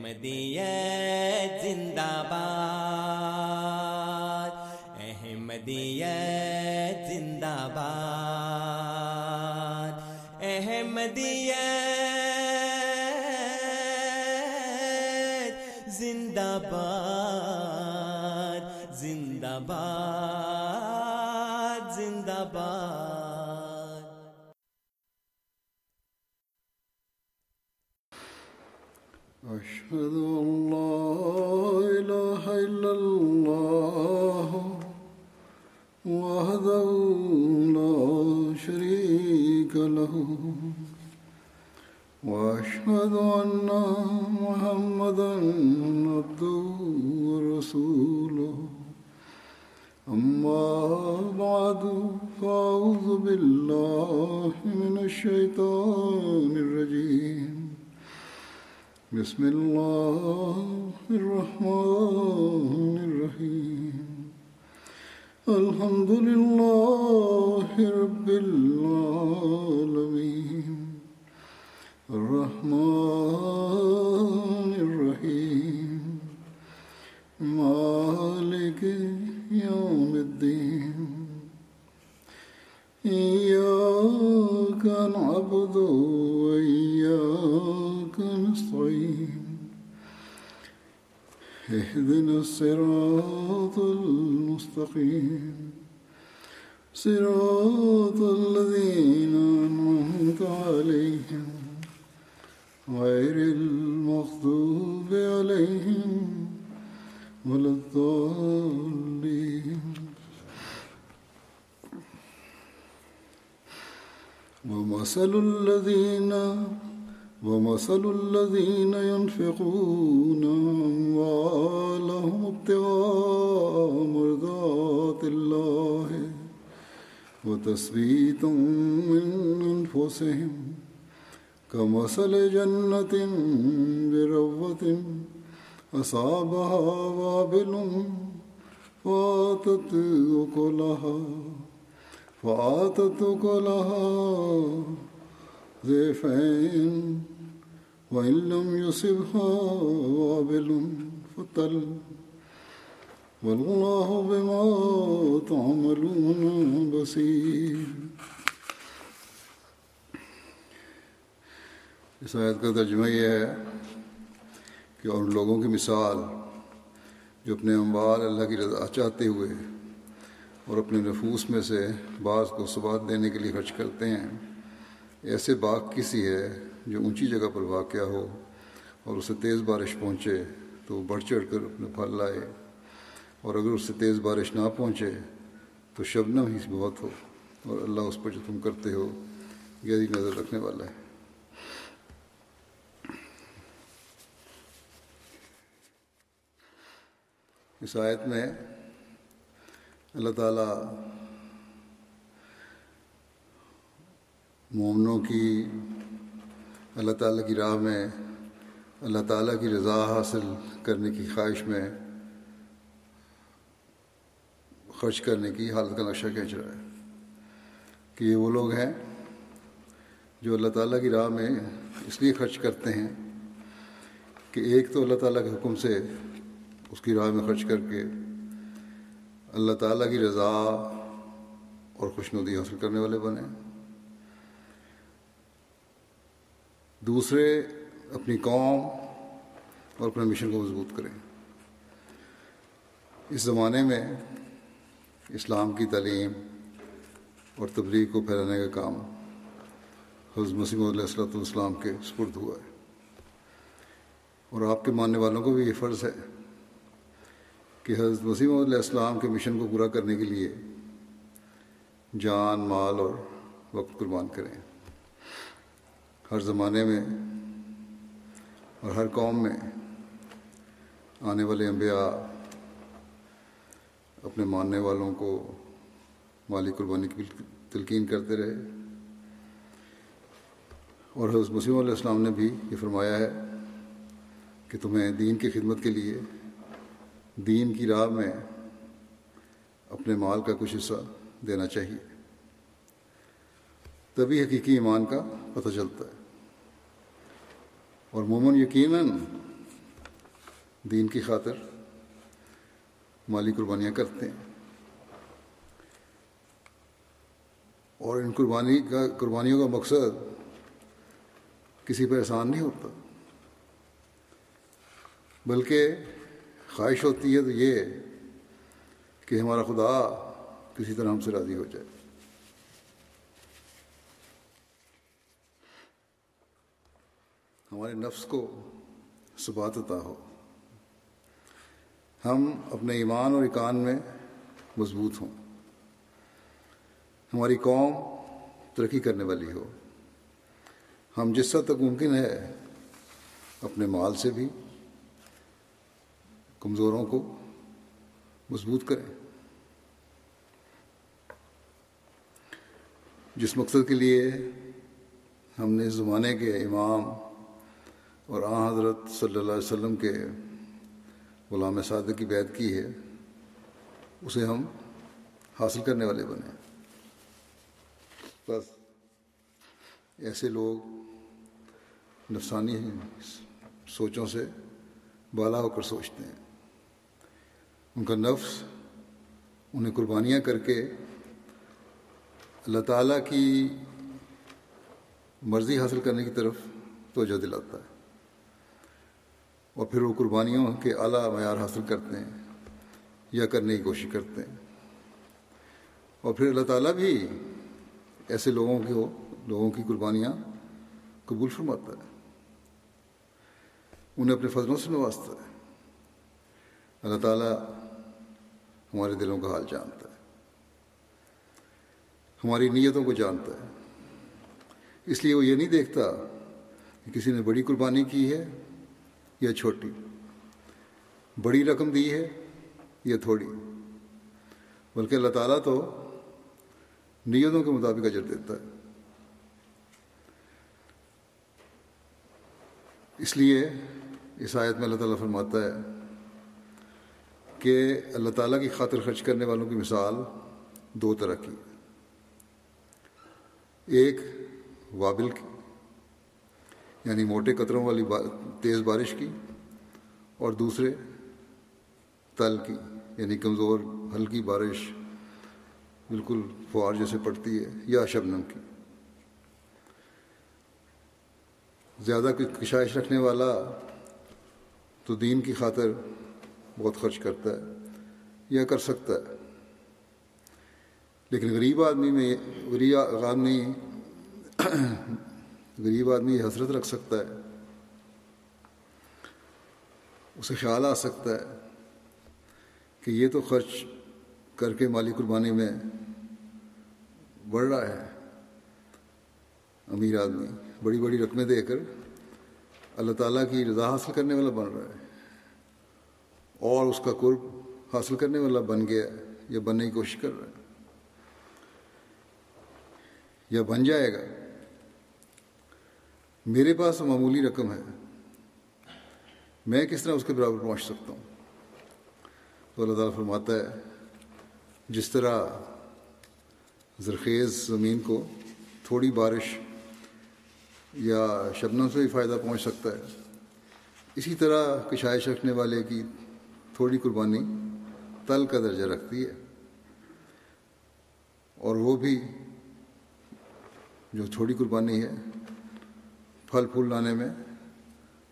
احمدیت زندہ باد احمدیت زندہ باد احمدیت زندہ باد زندہ باد زندہ باد أشهد أن ومثل الذين ومثل الذين ينفقون أموالهم ابتغاء مرضات الله وتثبيتا من أنفسهم كمثل جنة بربوة أصابها وابل فاتت أكلها فآتت أكلها ضيفين وإن لم يصبها وابل فطل والله بما تعملون بصير. اس آیت کا ترجمہ یہ ہے کہ اور لوگوں کی مثال جو اپنے اموال اللہ کی رضا چاہتے ہوئے اور اپنے نفوس میں سے بعض کو ثبات دینے کے لیے خرچ کرتے ہیں ایسے باغ کسی ہے جو اونچی جگہ پر واقع ہو اور اسے تیز بارش پہنچے تو وہ بڑھ چڑھ کر اپنے پھل لائے اور اگر اس سے تیز بارش نہ پہنچے تو شبنم ہی بہت ہو اور اللہ اس پر جو تم کرتے ہو گہری نظر رکھنے والا ہے۔ اس آیت میں اللہ تعالیٰ مومنوں کی اللہ تعالیٰ کی راہ میں، اللہ تعالیٰ کی رضا حاصل کرنے کی خواہش میں خرچ کرنے کی حالت کا نقشہ کھینچ رہا ہے کہ یہ وہ لوگ ہیں جو اللہ تعالیٰ کی راہ میں اس لیے خرچ کرتے ہیں کہ ایک تو اللہ تعالیٰ کے حکم سے اس کی راہ میں خرچ کر کے اللہ تعالیٰ کی رضا اور خوش ندی حاصل کرنے والے بنے۔ دوسرے اپنی قوم اور اپنے مشن کو مضبوط کریں۔ اس زمانے میں اسلام کی تعلیم اور تبلیغ کو پھیلانے کا کام حضرت مسیم علیہ السلۃ والسلام کے سپرد ہوا ہے۔ اور آپ کے ماننے والوں کو بھی یہ فرض ہے کہ حضرت وسیم علیہ السلام کے مشن کو پورا کرنے کے لیے جان، مال اور وقت قربان کریں۔ ہر زمانے میں اور ہر قوم میں آنے والے انبیاء اپنے ماننے والوں کو مالی قربانی کی تلقین کرتے رہے اور حضرت مسیم علیہ السلام نے بھی یہ فرمایا ہے کہ تمہیں دین کی خدمت کے لیے، دین کی راہ میں اپنے مال کا کچھ حصہ دینا چاہیے۔ تبھی حقیقی ایمان کا پتہ چلتا ہے۔ اور مومن یقیناً دین کی خاطر مالی قربانیاں کرتے ہیں۔ اور ان قربانی کا قربانیوں کا مقصد کسی پر احسان نہیں ہوتا، بلکہ خواہش ہوتی ہے تو یہ کہ ہمارا خدا کسی طرح ہم سے راضی ہو جائے۔ ہمارے نفس کو ثبات عطا ہو۔ ہم اپنے ایمان اور اکان میں مضبوط ہوں۔ ہماری قوم ترقی کرنے والی ہو۔ ہم جس حد تک ممکن ہے اپنے مال سے بھی کمزوروں کو مضبوط کریں۔ جس مقصد کے لیے ہم نے زمانے کے امام اور آ حضرت صلی اللہ علیہ وسلم کے غلام صادق کی بیعت کی ہے، اسے ہم حاصل کرنے والے بنے بس ایسے لوگ نفسانی سوچوں سے بالا ہو کر سوچتے ہیں۔ ان کا نفس، انہیں قربانیاں کر کے اللہ تعالیٰ کی مرضی حاصل کرنے کی طرف توجہ دلاتا ہے۔ اور پھر وہ قربانیوں کے اعلیٰ معیار حاصل کرتے ہیں یا کرنے کی کوشش کرتے ہیں۔ اور پھر اللہ تعالیٰ بھی ایسے لوگوں کے لوگوں کی قربانیاں قبول فرماتا ہے۔ انہیں اپنے فضلوں سے نوازتا ہے۔ اللہ تعالیٰ ہمارے دلوں کا حال جانتا ہے۔ ہماری نیتوں کو جانتا ہے۔ اس لیے وہ یہ نہیں دیکھتا کہ کسی نے بڑی قربانی کی ہے یا چھوٹی؟ بڑی رقم دی ہے یا تھوڑی؟ بلکہ اللہ تعالیٰ تو نیتوں کے مطابق اجر دیتا ہے۔ اس لیے اس آیت میں اللہ تعالیٰ فرماتا ہے کہ اللہ تعالیٰ کی خاطر خرچ کرنے والوں کی مثال دو طرح کی۔ ایک وابل کی یعنی موٹے قطروں والی تیز بارش کی اور دوسرے تل کی یعنی کمزور ہلکی بارش بالکل فوار جیسے پڑتی ہے یا شبنم کی۔ زیادہ کشائش رکھنے والا تو دین کی خاطر بہت خرچ کرتا ہے یا کر سکتا ہے۔ لیکن غریب آدمی میں غریب آدمی غریب آدمی حسرت رکھ سکتا ہے۔ اسے خیال آ سکتا ہے کہ یہ تو خرچ کر کے مالی قربانی میں بڑھ رہا ہے۔ امیر آدمی، بڑی بڑی رقمیں دے کر اللہ تعالیٰ کی رضا حاصل کرنے والا بن رہا ہے۔ اور اس کا قرب حاصل کرنے والا بن گیا یا بننے کی کوشش کر رہا ہے۔ یا بن جائے گا۔ میرے پاس معمولی رقم ہے۔ میں کس طرح اس کے برابر پہنچ سکتا ہوں؟ تو اللہ تعالیٰ فرماتا ہے، جس طرح زرخیز زمین کو تھوڑی بارش یا شبنم سے بھی فائدہ پہنچ سکتا ہے، اسی طرح کشائش رکھنے والے کی تھوڑی قربانی تل کا درجہ رکھتی ہے۔ اور وہ بھی جو تھوڑی قربانی ہے، پھل پھول لانے میں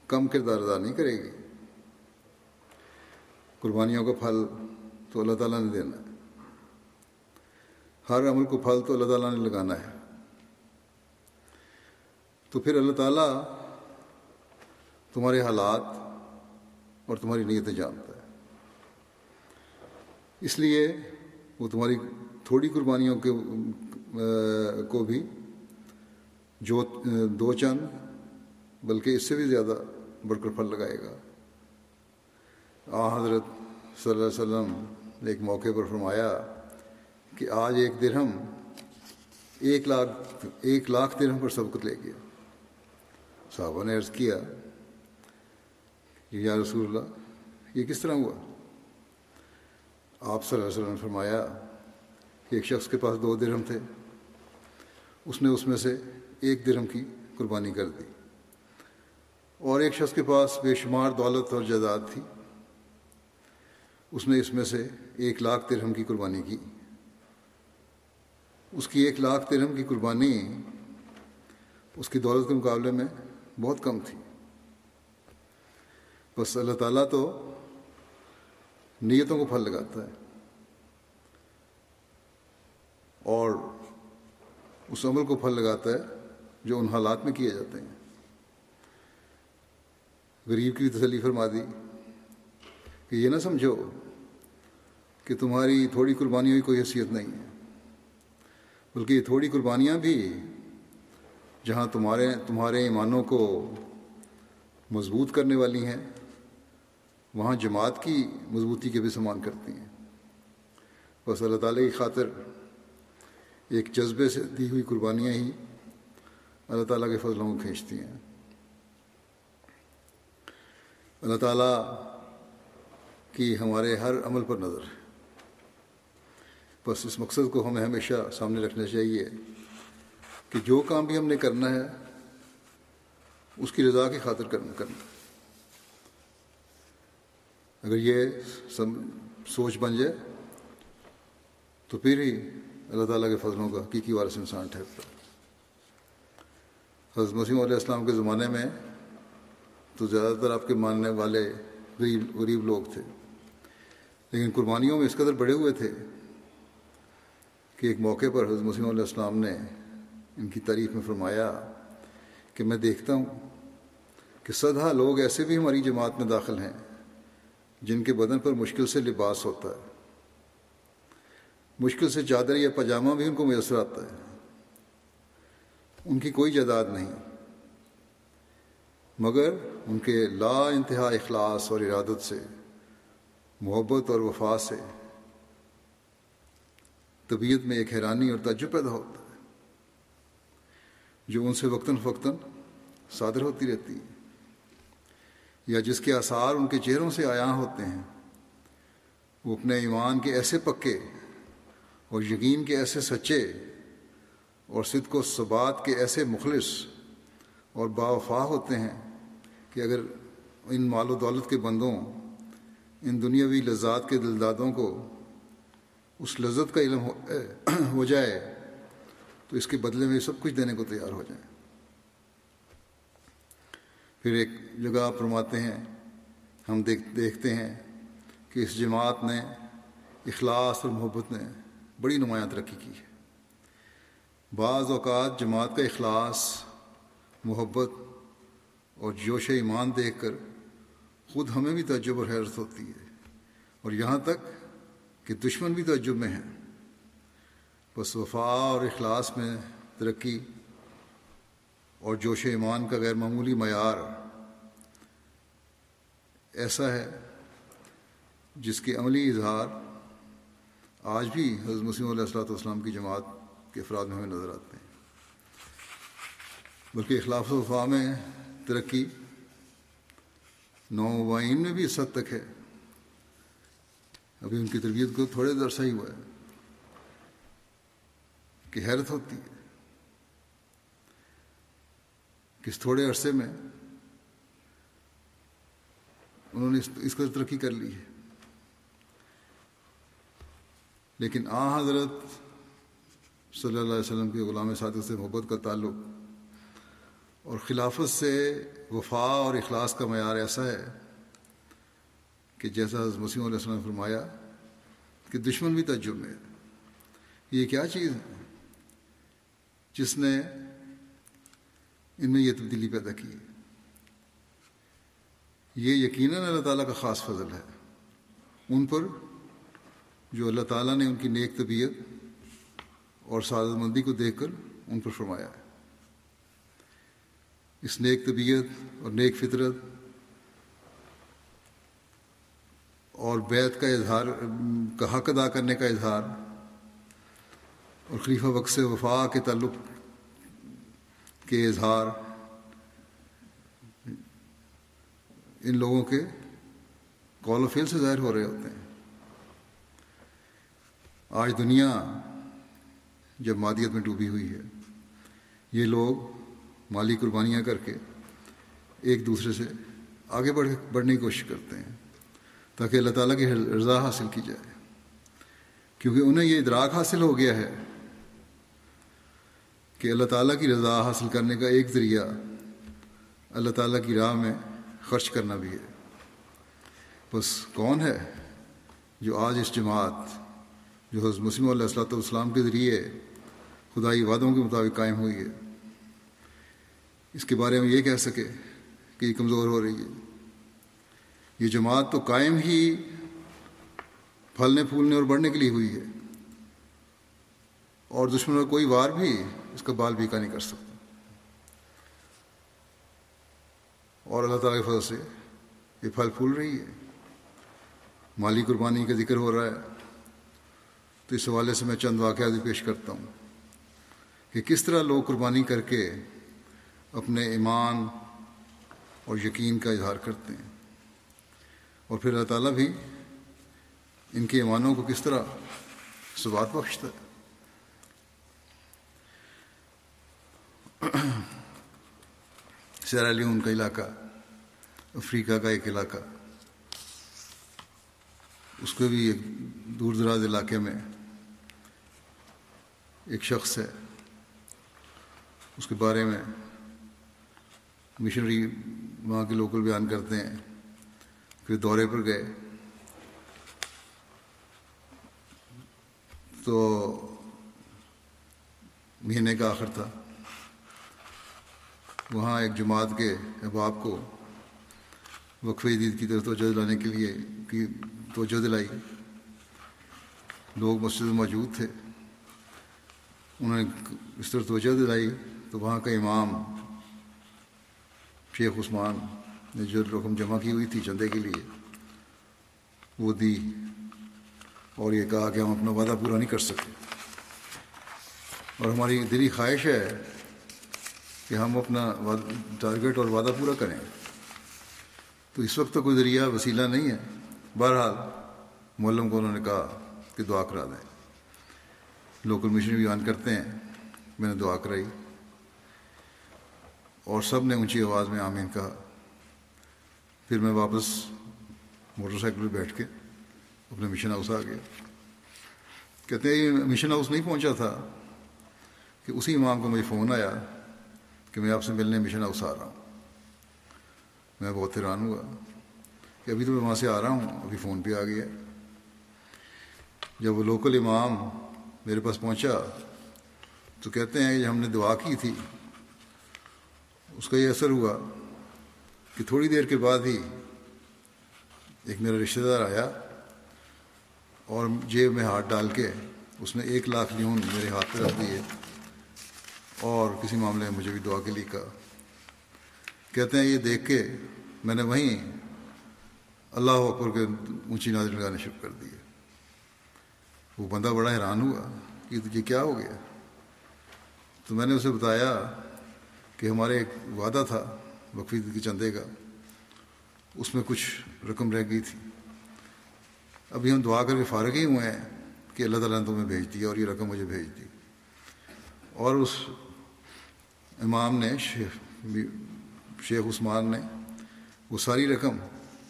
کم کردار ادا نہیں کرے گی۔ قربانیوں کا پھل تو اللہ تعالیٰ نے دینا ہے۔ ہر عمل کو پھل تو اللہ تعالیٰ نے لگانا ہے۔ تو پھر اللہ تعالیٰ تمہارے حالات اور تمہاری نیتیں جانتا ہے۔ اس لیے وہ تمہاری تھوڑی قربانیوں کے کو بھی جو دو چند، بلکہ اس سے بھی زیادہ بڑھ کر پھل لگائے گا۔ آ، حضرت صلی اللہ علیہ وسلم نے ایک موقع پر فرمایا کہ آج ایک درہم، ایک لاکھ ایک لاکھ درہم پر سبقت لے گیا۔ صحابہ نے عرض کیا کہ یا رسول اللہ، یہ کس طرح ہوا؟ آپ صلی اللہ علیہ وسلم نے فرمایا کہ ایک شخص کے پاس دو درہم تھے، اس نے اس میں سے ایک درہم کی قربانی کر دی۔ اور ایک شخص کے پاس بے شمار دولت اور جائیداد تھی۔ اس نے اس میں سے ایک لاکھ درہم کی قربانی کی۔ اس کی ایک لاکھ درہم کی قربانی اس کی دولت کے مقابلے میں بہت کم تھی۔ بس اللہ تعالیٰ تو نیتوں کو پھل لگاتا ہے۔ اور اس عمل کو پھل لگاتا ہے جو ان حالات میں کیے جاتے ہیں۔ غریب کی تسلی فرما دی کہ یہ نہ سمجھو کہ تمہاری تھوڑی قربانی ہوئی کوئی حیثیت نہیں ہے، بلکہ یہ تھوڑی قربانیاں بھی جہاں تمہارے تمہارے ایمانوں کو مضبوط کرنے والی ہیں، وہاں جماعت کی مضبوطی کے بھی سامان کرتی ہیں۔ بس اللہ تعالیٰ کی خاطر ایک جذبے سے دی ہوئی قربانیاں ہی اللہ تعالیٰ کے فضلوں کو کھینچتی ہیں۔ اللہ تعالیٰ کی ہمارے ہر عمل پر نظر ہے۔ بس اس مقصد کو ہمیں ہمیشہ سامنے رکھنا چاہیے کہ جو کام بھی ہم نے کرنا ہے، اس کی رضا کی خاطر کرنا کرنا۔ اگر یہ سوچ بن جائے، تو پھر ہی اللہ تعالیٰ کے فضلوں کا حقیقی وارث انسان ٹھہرتا۔ حضرت مسیم علیہ السلام کے زمانے میں تو زیادہ تر آپ کے ماننے والے غریب غریب لوگ تھے۔ لیکن قربانیوں میں اس قدر بڑے ہوئے تھے کہ ایک موقع پر حضرت مسیم علیہ السلام نے ان کی تعریف میں فرمایا کہ میں دیکھتا ہوں کہ سدھا لوگ ایسے بھی ہماری جماعت میں داخل ہیں جن کے بدن پر مشکل سے لباس ہوتا ہے۔ مشکل سے چادر یا پاجامہ بھی ان کو میسر آتا ہے۔ ان کی کوئی جائیداد نہیں۔ مگر ان کے لا انتہا اخلاص اور ارادت سے، محبت اور وفا سے طبیعت میں ایک حیرانی اور تعجب پیدا ہوتا ہے، جو ان سے وقتاً فوقتاً صادر ہوتی رہتی ہے، یا جس کے آثار ان کے چہروں سے آیا ہوتے ہیں۔ وہ اپنے ایمان کے ایسے پکے اور یقین کے ایسے سچے اور صدق و ثبات کے ایسے مخلص اور باوفا ہوتے ہیں۔ کہ اگر ان مال و دولت کے بندوں، ان دنیاوی لذات کے دلدادوں کو اس لذت کا علم ہو جائے، تو اس کے بدلے میں سب کچھ دینے کو تیار ہو جائیں۔ پھر ایک جگہ آپ فرماتے ہیں، ہم دیکھ، دیکھتے ہیں کہ اس جماعت نے اخلاص اور محبت نے بڑی نمایاں ترقی کی ہے۔ بعض اوقات جماعت کا اخلاص، محبت اور جوش ایمان دیکھ کر خود ہمیں بھی تعجب اور حیرت ہوتی ہے۔ اور یہاں تک کہ دشمن بھی تعجب میں ہیں۔ بس وفا اور اخلاص میں ترقی اور جوش ایمان کا غیر معمولی معیار ایسا ہے جس کے عملی اظہار آج بھی حضرت مسیم علیہ السلاۃ والسلام کی جماعت کے افراد میں ہمیں نظر آتے ہیں۔ بلکہ اخلاف وفا میں ترقی۔ نوائن میں بھی اس حد تک ہے۔ ابھی ان کی تربیت کو تھوڑے درسہ ہی ہوا ہے کہ حیرت ہوتی ہے۔ کہ اس تھوڑے عرصے میں انہوں نے اس قدر ترقی کر لی ہے۔ لیکن آ حضرت صلی اللہ علیہ وسلم کے غلام صادق سے محبت کا تعلق اور خلافت سے وفا اور اخلاص کا معیار ایسا ہے کہ جیسا مسیم علیہ السلام نے فرمایا کہ دشمن بھی تجرب میں یہ کیا چیز ہے جس نے ان میں یہ تبدیلی پیدا کی؟ یہ یقیناً اللہ تعالیٰ کا خاص فضل ہے۔ ان پر جو اللہ تعالیٰ نے ان کی نیک طبیعت اور سعادت مندی کو دیکھ کر ان پر فرمایا ہے۔ اس نیک طبیعت اور نیک فطرت اور بیت کا اظہار کا حق ادا کرنے کا اظہار اور خلیفہ وقت سے وفا کے تعلق کے اظہار ان لوگوں کے کال و فیل سے ظاہر ہو رہے ہوتے ہیں آج دنیا جب مادیت میں ڈوبی ہوئی ہے یہ لوگ مالی قربانیاں کر کے ایک دوسرے سے آگے بڑھ بڑھنے کی کوشش کرتے ہیں، تاکہ اللہ تعالیٰ کی رضا حاصل کی جائے۔ کیونکہ انہیں یہ ادراک حاصل ہو گیا ہے کہ اللہ تعالیٰ کی رضا حاصل کرنے کا ایک ذریعہ اللہ تعالیٰ کی راہ میں خرچ کرنا بھی ہے۔ بس کون ہے جو آج اس جماعت، جو حضرت مسلم علیہ السلۃ والسلام کے ذریعے خدائی وعدوں کے مطابق قائم ہوئی ہے؟ اس کے بارے میں یہ کہہ سکے کہ یہ کمزور ہو رہی ہے۔ یہ جماعت تو قائم ہی پھلنے پھولنے اور بڑھنے کے لیے ہوئی ہے۔ اور دشمن کا کوئی وار بھی اس کا بال بیکا نہیں کر سکتا۔ اور اللہ تعالیٰ کی فضل سے یہ پھل پھول رہی ہے۔ مالی قربانی کا ذکر ہو رہا ہے۔ تو اس حوالے سے میں چند واقعات بھی پیش کرتا ہوں کہ کس طرح لوگ قربانی کر کے اپنے ایمان اور یقین کا اظہار کرتے ہیں۔ اور پھر اللہ تعالیٰ بھی ان کے ایمانوں کو کس طرح ثبات بخشتا ہے۔ سیرالیون کا علاقہ، افریقہ کا ایک علاقہ، اس کو بھی ایک دور دراز علاقے میں ایک شخص ہے۔ اس کے بارے میں مشنری وہاں کے لوکل بیان کرتے ہیں۔ پھر دورے پر گئے۔ تو مہینے کا آخر تھا۔ وہاں ایک جماعت کے احباب کو وقف عید کی طرف توجہ دلانے کے لیے کی توجہ دلائی۔ لوگ مسجد موجود تھے۔ انہوں نے اس طرح توجہ دلائی تو وہاں کا امام شیخ عثمان نے جو رقم جمع کی ہوئی تھی چندے کے لیے، وہ دی اور یہ کہا کہ ہم اپنا وعدہ پورا نہیں کر سکتے۔ اور ہماری دلی خواہش ہے کہ ہم اپنا ٹارگیٹ اور وعدہ پورا کریں۔ تو اس وقت تو کوئی ذریعہ وسیلہ نہیں ہے۔ بہرحال، معلم کو انہوں نے کہا کہ دعا کرا دیں۔ لوکل مشن بھی آن کرتے ہیں۔ میں نے دعا کرائی۔ اور سب نے اونچی آواز میں آمین کہا۔ پھر میں واپس موٹر سائیکل پہ بیٹھ کے اپنے مشن ہاؤس آ گیا کہتے ہیں، یہ مشن ہاؤس نہیں پہنچا تھا کہ اسی امام کو مجھے فون آیا کہ میں آپ سے ملنے مشن ہاؤس آ رہا ہوں۔ میں بہت حیران ہوا کہ ابھی تو میں وہاں سے آ رہا ہوں، ابھی فون پہ آ گیا۔ جب وہ لوکل امام میرے پاس پہنچا تو کہتے ہیں کہ ہم نے دعا کی تھی۔ اس کا یہ اثر ہوا کہ تھوڑی دیر کے بعد ہی ایک میرا رشتہ دار آیا اور جیب میں ہاتھ ڈال کے اس نے ایک لاکھ لیون میرے ہاتھ پہ رکھ دیے اور کسی معاملے میں مجھے بھی دعا کے لیے کہا۔ کہتے ہیں، یہ دیکھ کے میں نے وہیں اللہ اکبر کے اونچی نازل لگانے شروع کر دیے وہ بندہ بڑا حیران ہوا کہ یہ کیا ہو گیا؟ تو میں نے اسے بتایا کہ ہمارے ایک وعدہ تھا وقفی کے چندے کا، اس میں کچھ رقم رہ گئی تھی۔ ابھی ہم دعا کر کے فارغ ہی ہوئے ہیں کہ اللہ تعالیٰ نے تمہیں بھیج دیا اور یہ رقم مجھے بھیج دی۔ اور اس امام نے، شیخ شیخ عثمان نے وہ ساری رقم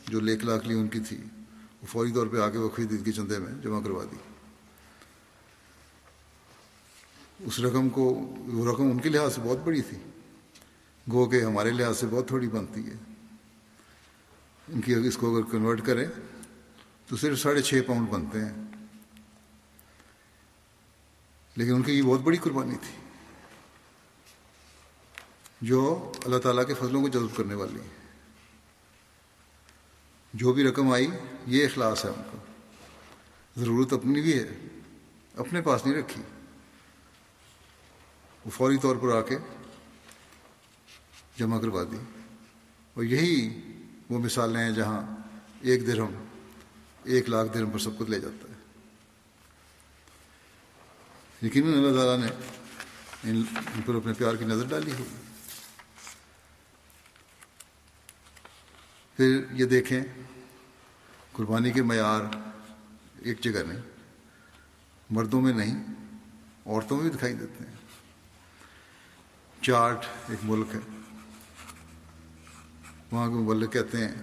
جو لیک لاکھ لی ان کی تھی، وہ فوری طور پہ آ کے وقفی عید کے چندے میں جمع کروا دی۔ اس رقم کو، وہ رقم ان کے لحاظ سے بہت بڑی تھی۔ گو کہ ہمارے لحاظ سے بہت تھوڑی بنتی ہے۔ ان کی اس کو اگر کنورٹ کریں تو صرف ساڑھے چھ پاؤنڈ بنتے ہیں۔ لیکن ان کی یہ بہت بڑی قربانی تھی۔ جو اللہ تعالیٰ کے فضلوں کو جذب کرنے والی۔ ہے جو بھی رقم آئی، یہ اخلاص ہے ان کا ضرورت اپنی بھی ہے۔ اپنے پاس نہیں رکھی۔ وہ فوری طور پر آ کے جمع کروا دی۔ اور یہی وہ مثالیں ہیں جہاں ایک درہم، ایک لاکھ درہم پر سب کچھ لے جاتا ہے۔ یقیناً اللہ تعالیٰ نے ان پر اپنے پیار کی نظر ڈالی ہوئی پھر یہ دیکھیں، قربانی کے معیار ایک جگہ نہیں، مردوں میں نہیں، عورتوں میں بھی دکھائی دیتے ہیں۔ چارٹ ایک ملک ہے۔ وہاں کے مبلک کہتے ہیں۔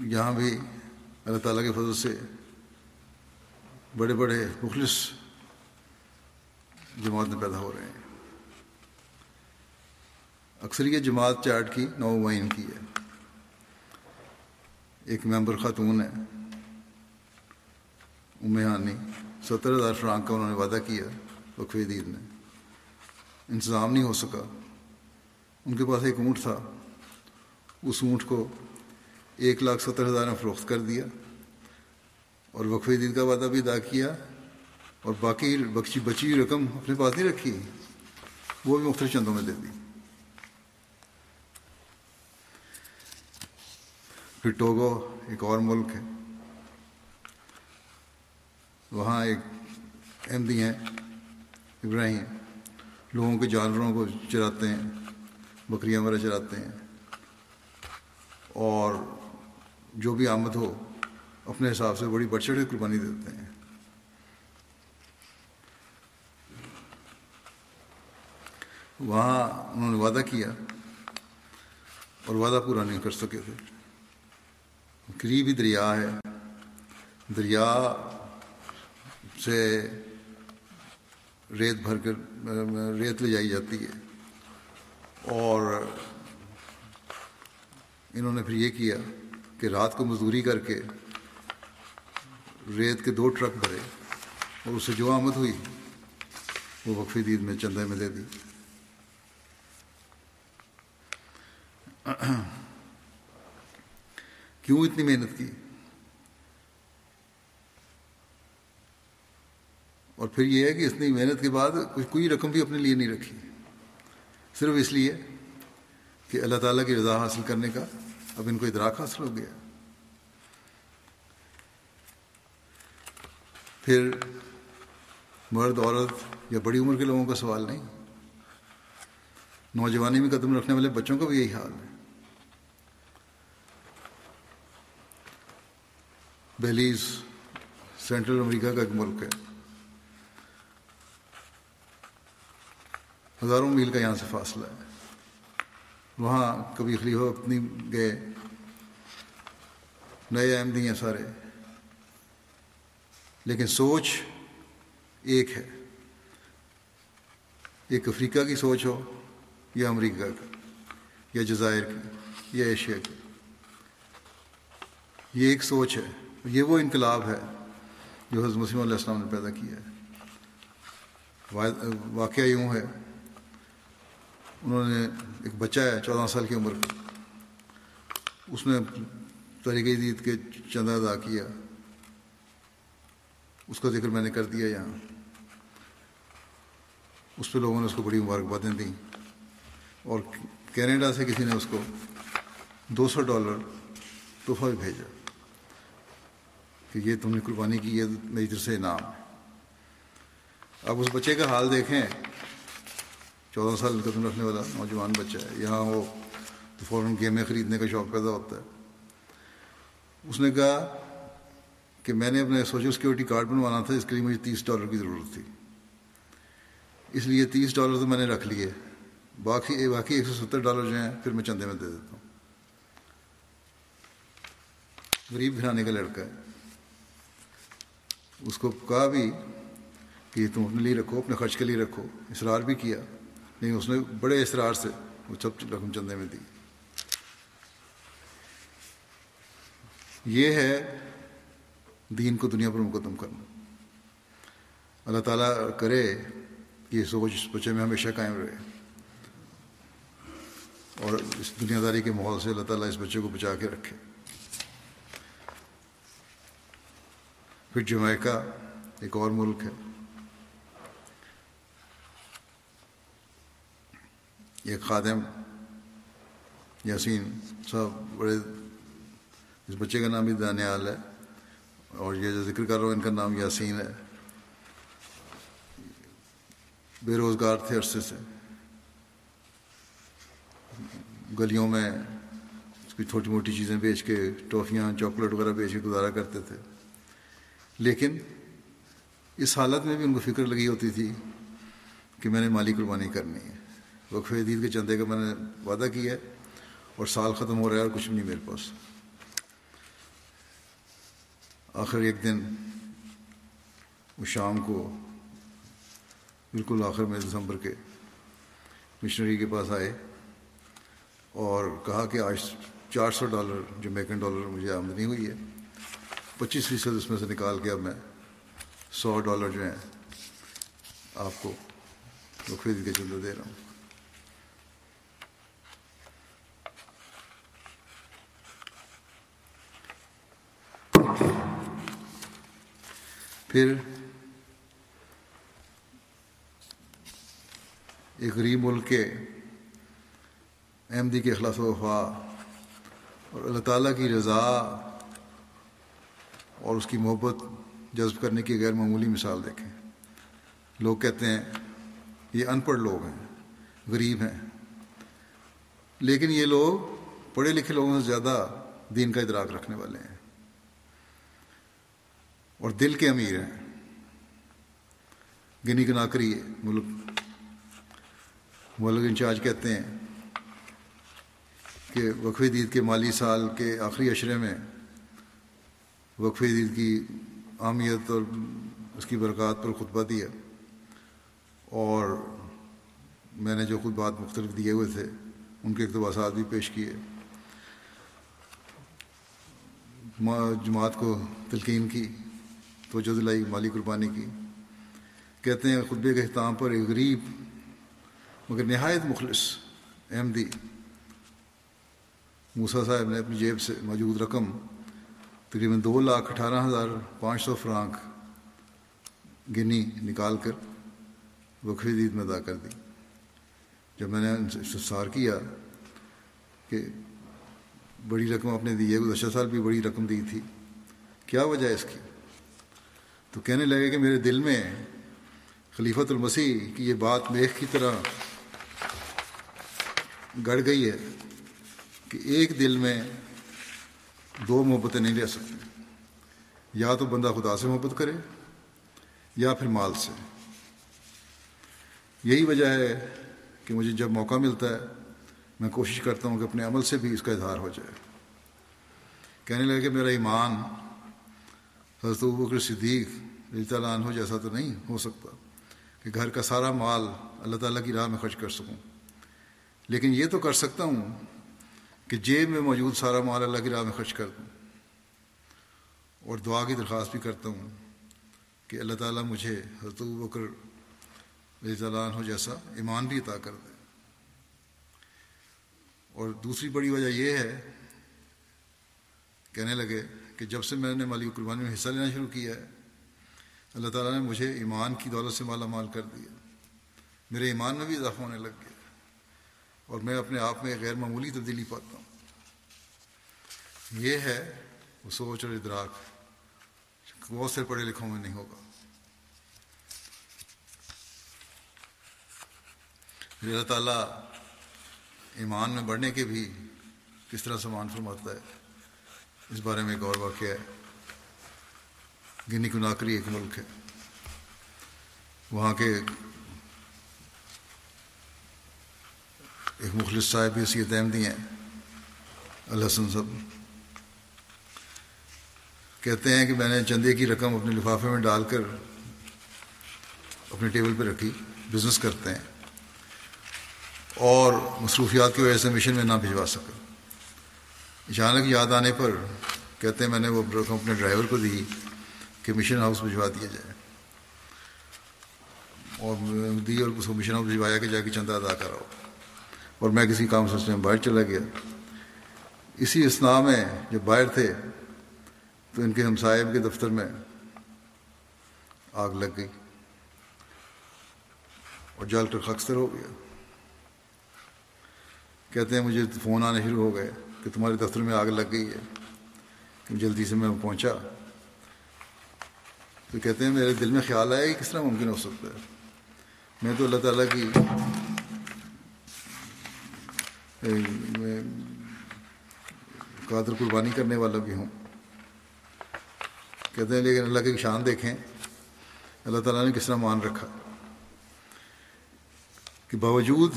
یہاں بھی اللہ تعالیٰ کے فضل سے بڑے بڑے مخلص جماعت میں پیدا ہو رہے ہیں۔ اکثر یہ جماعت چارٹ کی نو معین کی ہے۔ ایک ممبر خاتون ہے۔ امانی ستر ہزار فرانک کا انہوں نے وعدہ کیا، وقف دید نے انتظام نہیں ہو سکا۔ ان کے پاس ایک اونٹ تھا۔ اس اونٹ کو ایک لاکھ ستر ہزار میں فروخت کر دیا اور وقف دید کا وعدہ بھی ادا کیا اور باقی بخشی بچی ہوئی رقم اپنے پاس نہیں رکھی۔ وہ بھی مختلف چندوں میں دے دی۔ پھر ٹوگو ایک اور ملک ہے۔ وہاں ایک احمدی ہیں، ابراہیم۔ لوگوں کے جانوروں کو چراتے ہیں، بکریاں وغیرہ چراتے ہیں۔ اور جو بھی آمد ہو، اپنے حساب سے بڑی بڑھ چڑھ کے قربانی دیتے ہیں۔ وہاں انہوں نے وعدہ کیا اور وعدہ پورا نہیں کر سکے تھے۔ قریب ہی دریا ہے۔ دریا سے ریت بھر کر، ریت لے جائی جاتی ہے۔ اور انہوں نے پھر یہ کیا کہ رات کو مزدوری کر کے ریت کے دو ٹرک بھرے اور اسے جو آمد ہوئی، وہ وقفی دید میں چندے میں دے دی۔ کیوں اتنی محنت کی؟ اور پھر یہ ہے کہ اتنی محنت کے بعد کچھ کوئی رقم بھی اپنے لیے نہیں رکھی۔ صرف اس لیے کہ اللہ تعالیٰ کی رضا حاصل کرنے کا اب ان کو ادراک حاصل ہو گیا۔ پھر مرد، عورت یا بڑی عمر کے لوگوں کا سوال نہیں۔ نوجوانی میں قدم رکھنے والے بچوں کا بھی یہی حال ہے۔ بیلیز سینٹرل امریکہ کا ایک ملک ہے۔ ہزاروں میل کا یہاں سے فاصلہ ہے۔ وہاں کبھی خلیفہ اپنی گئے۔ نئے احمدی ہیں سارے۔ لیکن سوچ ایک ہے۔ ایک افریقہ کی سوچ ہو یا امریکہ کی، یا جزائر کی، یا ایشیا کی۔ یہ ایک سوچ ہے۔ یہ وہ انقلاب ہے جو حضرت مسیم علیہ السلام نے پیدا کیا ہے۔ واقعہ یوں ہے انہوں نے ایک بچہ ہے، چودہ سال کی عمر کا۔ اس نے طریقۂ عید کے چندہ ادا کیا۔ اس کا ذکر میں نے کر دیا یہاں۔ اس پہ لوگوں نے اس کو بڑی مبارکبادیں دیں۔ اور کینیڈا سے کسی نے اس کو دو سو ڈالر تحفہ بھی بھیجا۔ کہ یہ تم نے قربانی کی، یہ میری طرف سے انعام۔ ہے اب اس بچے کا حال دیکھیں۔ چودہ سال قدم رکھنے والا نوجوان بچہ ہے۔ یہاں وہ تو فوراً گیمیں خریدنے کا شوق پیدا ہوتا ہے۔ اس نے کہا کہ میں نے اپنے سوشل سیکورٹی کارڈ بنوانا تھا، اس کے لیے مجھے تیس ڈالر کی ضرورت تھی۔ اس لیے تیس ڈالر تو میں نے رکھ لیے۔ باقی باقی ایک سو ستر ڈالر جو ہیں، پھر میں چندے میں دے دیتا ہوں۔ غریب گھرانے کا لڑکا ہے۔ اس کو کہا بھی کہ تم اپنے لیے رکھو اپنے خرچ کے لیے رکھو۔ اصرار بھی کیا۔ لیکن اس نے بڑے اصرار سے وہ سب رقم چندے میں دی۔ یہ ہے دین کو دنیا پر مقدم کرنا۔ اللہ تعالیٰ کرے کہ یہ سوچ اس بچے میں ہمیشہ قائم رہے۔ اور اس دنیا داری کے ماحول سے اللہ تعالیٰ اس بچے کو بچا کے رکھے۔ پھر جمائکا ایک اور ملک ہے۔ یہ خادم، یاسین صاحب بڑے، اس بچے کا نام بھی دانیال ہے اور یہ جو ذکر کر رہا ہوں، ان کا نام یاسین ہے۔ بے روزگار تھے عرصے سے۔ گلیوں میں چھوٹی موٹی چیزیں بیچ کے، ٹافیاں، چاکلیٹ وغیرہ بیچ کے گزارا کرتے تھے۔ لیکن اس حالت میں بھی ان کو فکر لگی ہوتی تھی کہ میں نے مالی قربانی کرنی ہے۔ وقف عدید کے چندے کا میں نے وعدہ کیا ہے اور سال ختم ہو رہا ہے اور کچھ بھی نہیں میرے پاس۔ آخر ایک دن وہ شام کو بالکل آخر میں دسمبر کے مشنری کے پاس آئے اور کہا کہ آج چار سو ڈالر جو میکن ڈالر مجھے آمدنی ہوئی ہے۔ پچیس فیصد اس میں سے نکال کے اب میں سو ڈالر جو ہیں آپ کو وہ خرید کے چندہ دے رہا ہوں۔ پھر ایک غریب ملک کے احمدی کے اخلاص و وفا اور اللہ تعالیٰ کی رضا اور اس کی محبت جذب کرنے کی غیر معمولی مثال دیکھیں۔ لوگ کہتے ہیں یہ ان پڑھ لوگ ہیں، غریب ہیں۔ لیکن یہ لوگ پڑھے لکھے لوگوں سے زیادہ دین کا ادراک رکھنے والے ہیں۔ اور دل کے امیر ہیں۔ گنی گناکری ہے ملک۔ ملک انچارج کہتے ہیں کہ وقفی دید کے مالی سال کے آخری اشرے میں وقف عید کی اہمیت اور اس کی برکات پر خطبہ دیا۔ اور میں نے جو خود بات مختلف دیے ہوئے تھے، ان کے اقتباسات بھی پیش کیے۔ جماعت کو تلقین کی۔ توجہ دلائی مالی قربانی کی۔ کہتے ہیں خطبے کے اختتام پر ایک غریب مگر نہایت مخلص احمدی موسا صاحب نے اپنی جیب سے موجود رقم تقریباً دو لاکھ اٹھارہ ہزار پانچ سو فرانک گنی نکال کر وقفی عید میں ادا کر دی۔ جب میں نے ان سے استفسار کیا کہ بڑی رقم آپ نے دی ہے گزشتہ سال بھی بڑی رقم دی تھی، کیا وجہ ہے اس کی؟ تو کہنے لگے کہ میرے دل میں خلیفۃ المسیح کی یہ بات میخ کی طرح گڑ گئی ہے کہ ایک دل میں دو محبتیں نہیں لے سکتے یا تو بندہ خدا سے محبت کرے یا پھر مال سے۔ یہی وجہ ہے کہ مجھے جب موقع ملتا ہے، میں کوشش کرتا ہوں کہ اپنے عمل سے بھی اس کا اظہار ہو جائے۔ کہنے لگے کہ میرا ایمان حضرت بکر صدیق رضی تعالیٰ عنہ جیسا تو نہیں ہو سکتا کہ گھر کا سارا مال اللہ تعالیٰ کی راہ میں خرچ کر سکوں۔ لیکن یہ تو کر سکتا ہوں کہ جیب میں موجود سارا مال اللہ کی راہ میں خرچ کر دوں اور دعا کی درخواست بھی کرتا ہوں کہ اللہ تعالیٰ مجھے حضرت بکر رضی اللہ عنہ جیسا ایمان بھی عطا کر دے۔ اور دوسری بڑی وجہ یہ ہے، کہنے لگے کہ جب سے میں نے مالی قربانی میں حصہ لینا شروع کیا ہے، اللہ تعالیٰ نے مجھے ایمان کی دولت سے مالا مال کر دیا۔ میرے ایمان میں بھی اضافہ ہونے لگ گیا اور میں اپنے آپ میں غیر معمولی تبدیلی پاتا ہوں۔ یہ ہے وہ سوچ اور ادراک، بہت سے پڑھے لکھوں میں نہیں ہوگا۔ اللہ تعالیٰ ایمان میں بڑھنے کے بھی کس طرح سامان فرماتا ہے؟ اس بارے میں ایک اور واقعہ ہے۔ گنی کناکری ایک ملک ہے۔ وہاں کے ایک مخلص صاحب بھی احمدی ہیں۔ الحسن صاحب۔ کہتے ہیں کہ میں نے چندے کی رقم اپنے لفافے میں ڈال کر اپنے ٹیبل پہ رکھی، بزنس کرتے ہیں۔ اور مصروفیات کی وجہ سے مشن میں نہ بھجوا سکا۔ اچانک یاد آنے پر کہتے ہیں میں نے وہ رقم اپنے ڈرائیور کو دی کہ مشن ہاؤس بھجوا دیا جائے۔ اور دی اور اس کو مشن ہاؤس بھجوایا کہ جا کے چندہ ادا کراؤ۔ اور میں کسی کام سلسلے میں باہر چلا گیا۔ اسی اسنا میں جب باہر تھے تو ان کے ہمسائب کے دفتر میں آگ لگ گئی۔ اور جل کر خکستر ہو گیا۔ کہتے ہیں مجھے فون آنے شروع ہو گئے۔ کہ تمہارے دفتر میں آگ لگ گئی ہے۔ جلدی سے میں پہنچا۔ تو کہتے ہیں، میرے دل میں خیال آیا کہ کس طرح ممکن ہو سکتا ہے۔ میں تو اللہ تعالیٰ کی قادر قربانی کرنے والا بھی ہوں۔ کہتے ہیں، لیکن اللہ کی شان دیکھیں، اللہ تعالیٰ نے کس طرح مان رکھا۔ کہ باوجود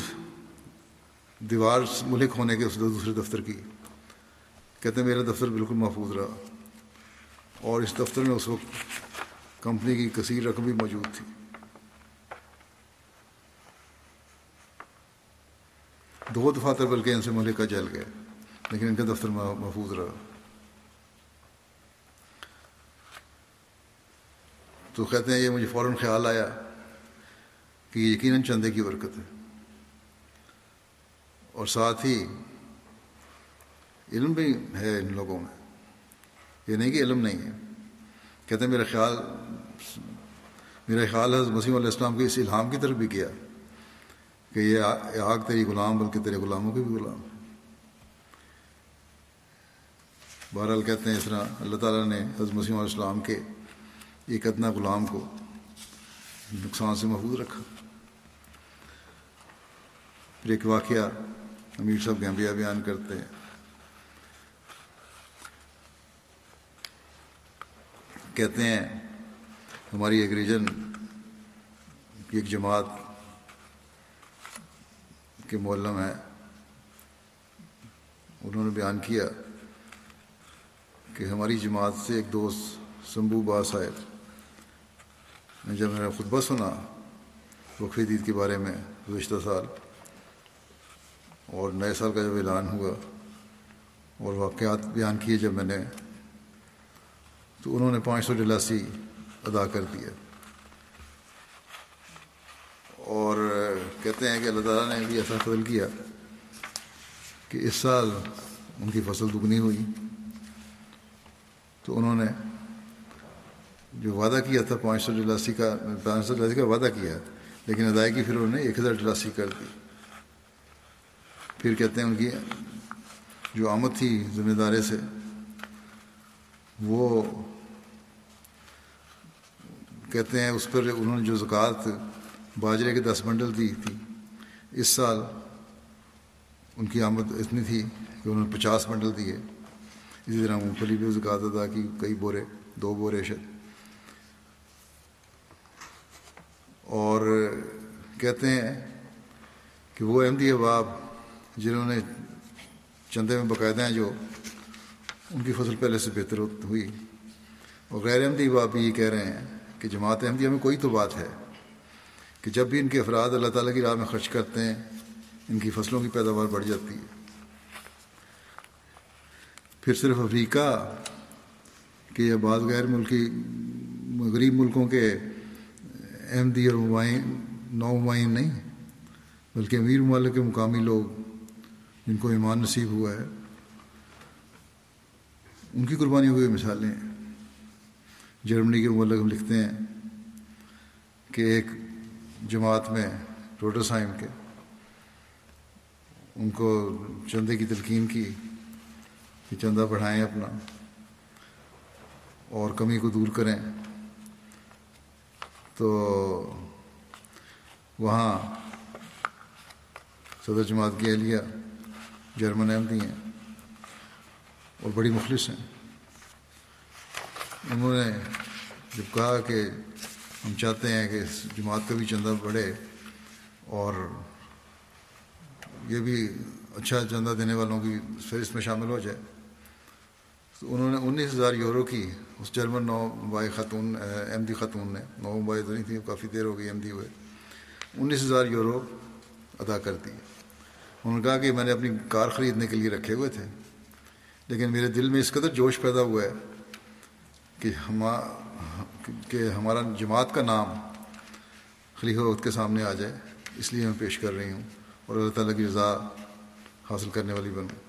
دیوار ملک ہونے کے اس دوسرے دفتر کی کہتے ہیں میرا دفتر بالکل محفوظ رہا۔ اور اس دفتر میں اس وقت کمپنی کی کثیر رقم بھی موجود تھی۔ دو دفاتر بلکہ ان سے ملکہ جل گئے، لیکن ان کا دفتر محفوظ رہا۔ تو کہتے ہیں یہ مجھے فوراً خیال آیا کہ یہ یقیناً چندے کی برکت ہے۔ اور ساتھ ہی علم بھی ہے ان لوگوں میں۔ یہ نہیں کہ علم نہیں ہے۔ کہتے ہیں میرا خیال میرا خیال حضرت مسیم علیہ السلام کے اس الہام کی طرف بھی کیا کہ یہ آگ تیری غلام، بلکہ تیرے غلاموں کے بھی غلام ہے بہرحال کہتے ہیں، اس طرح اللہ تعالیٰ نے حضرت مسیم علیہ السلام کے ایک ادنا غلام کو نقصان سے محفوظ رکھا۔ پھر ایک واقعہ امیر صاحب گمبیا بیان کرتے ہیں۔ کہتے ہیں، ہماری ایک ریجن کی ایک جماعت کے معلم ہے انہوں نے بیان کیا کہ ہماری جماعت سے ایک دوست سمبو باس آئے جب میں نے خطبہ سنا وقفی دید کے بارے میں گزشتہ سال، اور نئے سال کا جب اعلان ہوا اور واقعات بیان کیے جب میں نے تو انہوں نے پانچ سو ڈلاسی ادا کر دیا اور کہتے ہیں کہ اللہ تعالیٰ نے بھی ایسا فضل کیا کہ اس سال ان کی فصل دگنی ہوئی۔ تو انہوں نے جو وعدہ کیا تھا پانچ سو ڈلاسی کا، پانچ سو ڈلاسی کا وعدہ کیا، لیکن ادائیگی پھر انہوں نے ایک ہزار ڈلاسی کر دی۔ پھر کہتے ہیں ان کی جو آمد تھی ذمہ دارے سے وہ کہتے ہیں اس پر انہوں نے جو زکوٰۃ باجرے کے دس بنڈل دی تھی، اس سال ان کی آمد اتنی تھی کہ انہوں نے پچاس بنڈل دیے۔ اسی طرح مونگ پھلی بھی زکوٰۃ ادا کی، کئی بورے، دو بورے شد۔ اور کہتے ہیں کہ وہ احمدی احباب جنہوں نے چندے میں باقاعدہ ہیں جو ان کی فصل پہلے سے بہتر ہوئی۔ اور غیر احمدی باپ بھی یہ کہہ رہے ہیں کہ جماعت احمدیہ میں کوئی تو بات ہے کہ جب بھی ان کے افراد اللہ تعالیٰ کی راہ میں خرچ کرتے ہیں، ان کی فصلوں کی پیداوار بڑھ جاتی ہے۔ پھر صرف افریقہ کہ یہ بعض غیر ملکی، غریب ملکوں کے احمدی اور مبائن نو مبائن نہیں، بلکہ امیر ممالک کے مقامی لوگ جن کو ایمان نصیب ہوا ہے۔ ان کی قربانی ہوئی مثالیں جرمنی کے ملک ہم لکھتے ہیں کہ ایک جماعت میں روٹرسائم کے ان کو چندے کی تلقین کی کہ چندہ بڑھائیں اپنا اور کمی کو دور کریں۔ تو وہاں صدر جماعت کی اہلیہ جرمن احمدی ہیں۔ اور بڑی مخلص ہیں۔ انہوں نے جب کہا کہ ہم چاہتے ہیں کہ اس جماعت کا بھی چندہ بڑھے اور یہ بھی اچھا چندہ دینے والوں کی فہرست میں شامل ہو جائے، تو انہوں نے انیس ہزار یورو کی اس جرمن نو ممبئی خاتون، ایم ڈی خاتون نے، نو ممبئی تو نہیں تھی کافی دیر ہو گئی ایم ڈی ہوئے، انیس ہزار یورو ادا کر دی انہوں نے کہا کہ میں نے اپنی کار خریدنے کے لیے رکھے ہوئے تھے۔ لیکن میرے دل میں اس قدر جوش پیدا ہوا ہے کہ ہم کہ ہمارا جماعت کا نام خلیفہ وقت کے سامنے آ جائے، اس لیے میں پیش کر رہی ہوں اور اللہ تعالیٰ کی رضا حاصل کرنے والی بنوں۔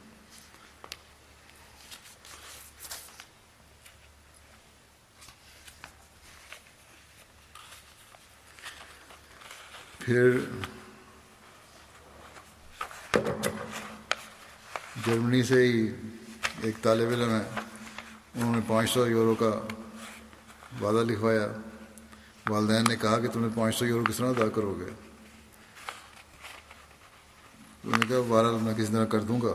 پھر جرمنی سے ہی ایک طالب علم ہے، انہوں نے پانچ سو یورو کا وعدہ لکھوایا۔ والدین نے کہا کہ تمہیں پانچ سو یورو کس طرح ادا کرو گے؟ انہوں نے کہا، بہرحال میں کس طرح کر دوں گا؟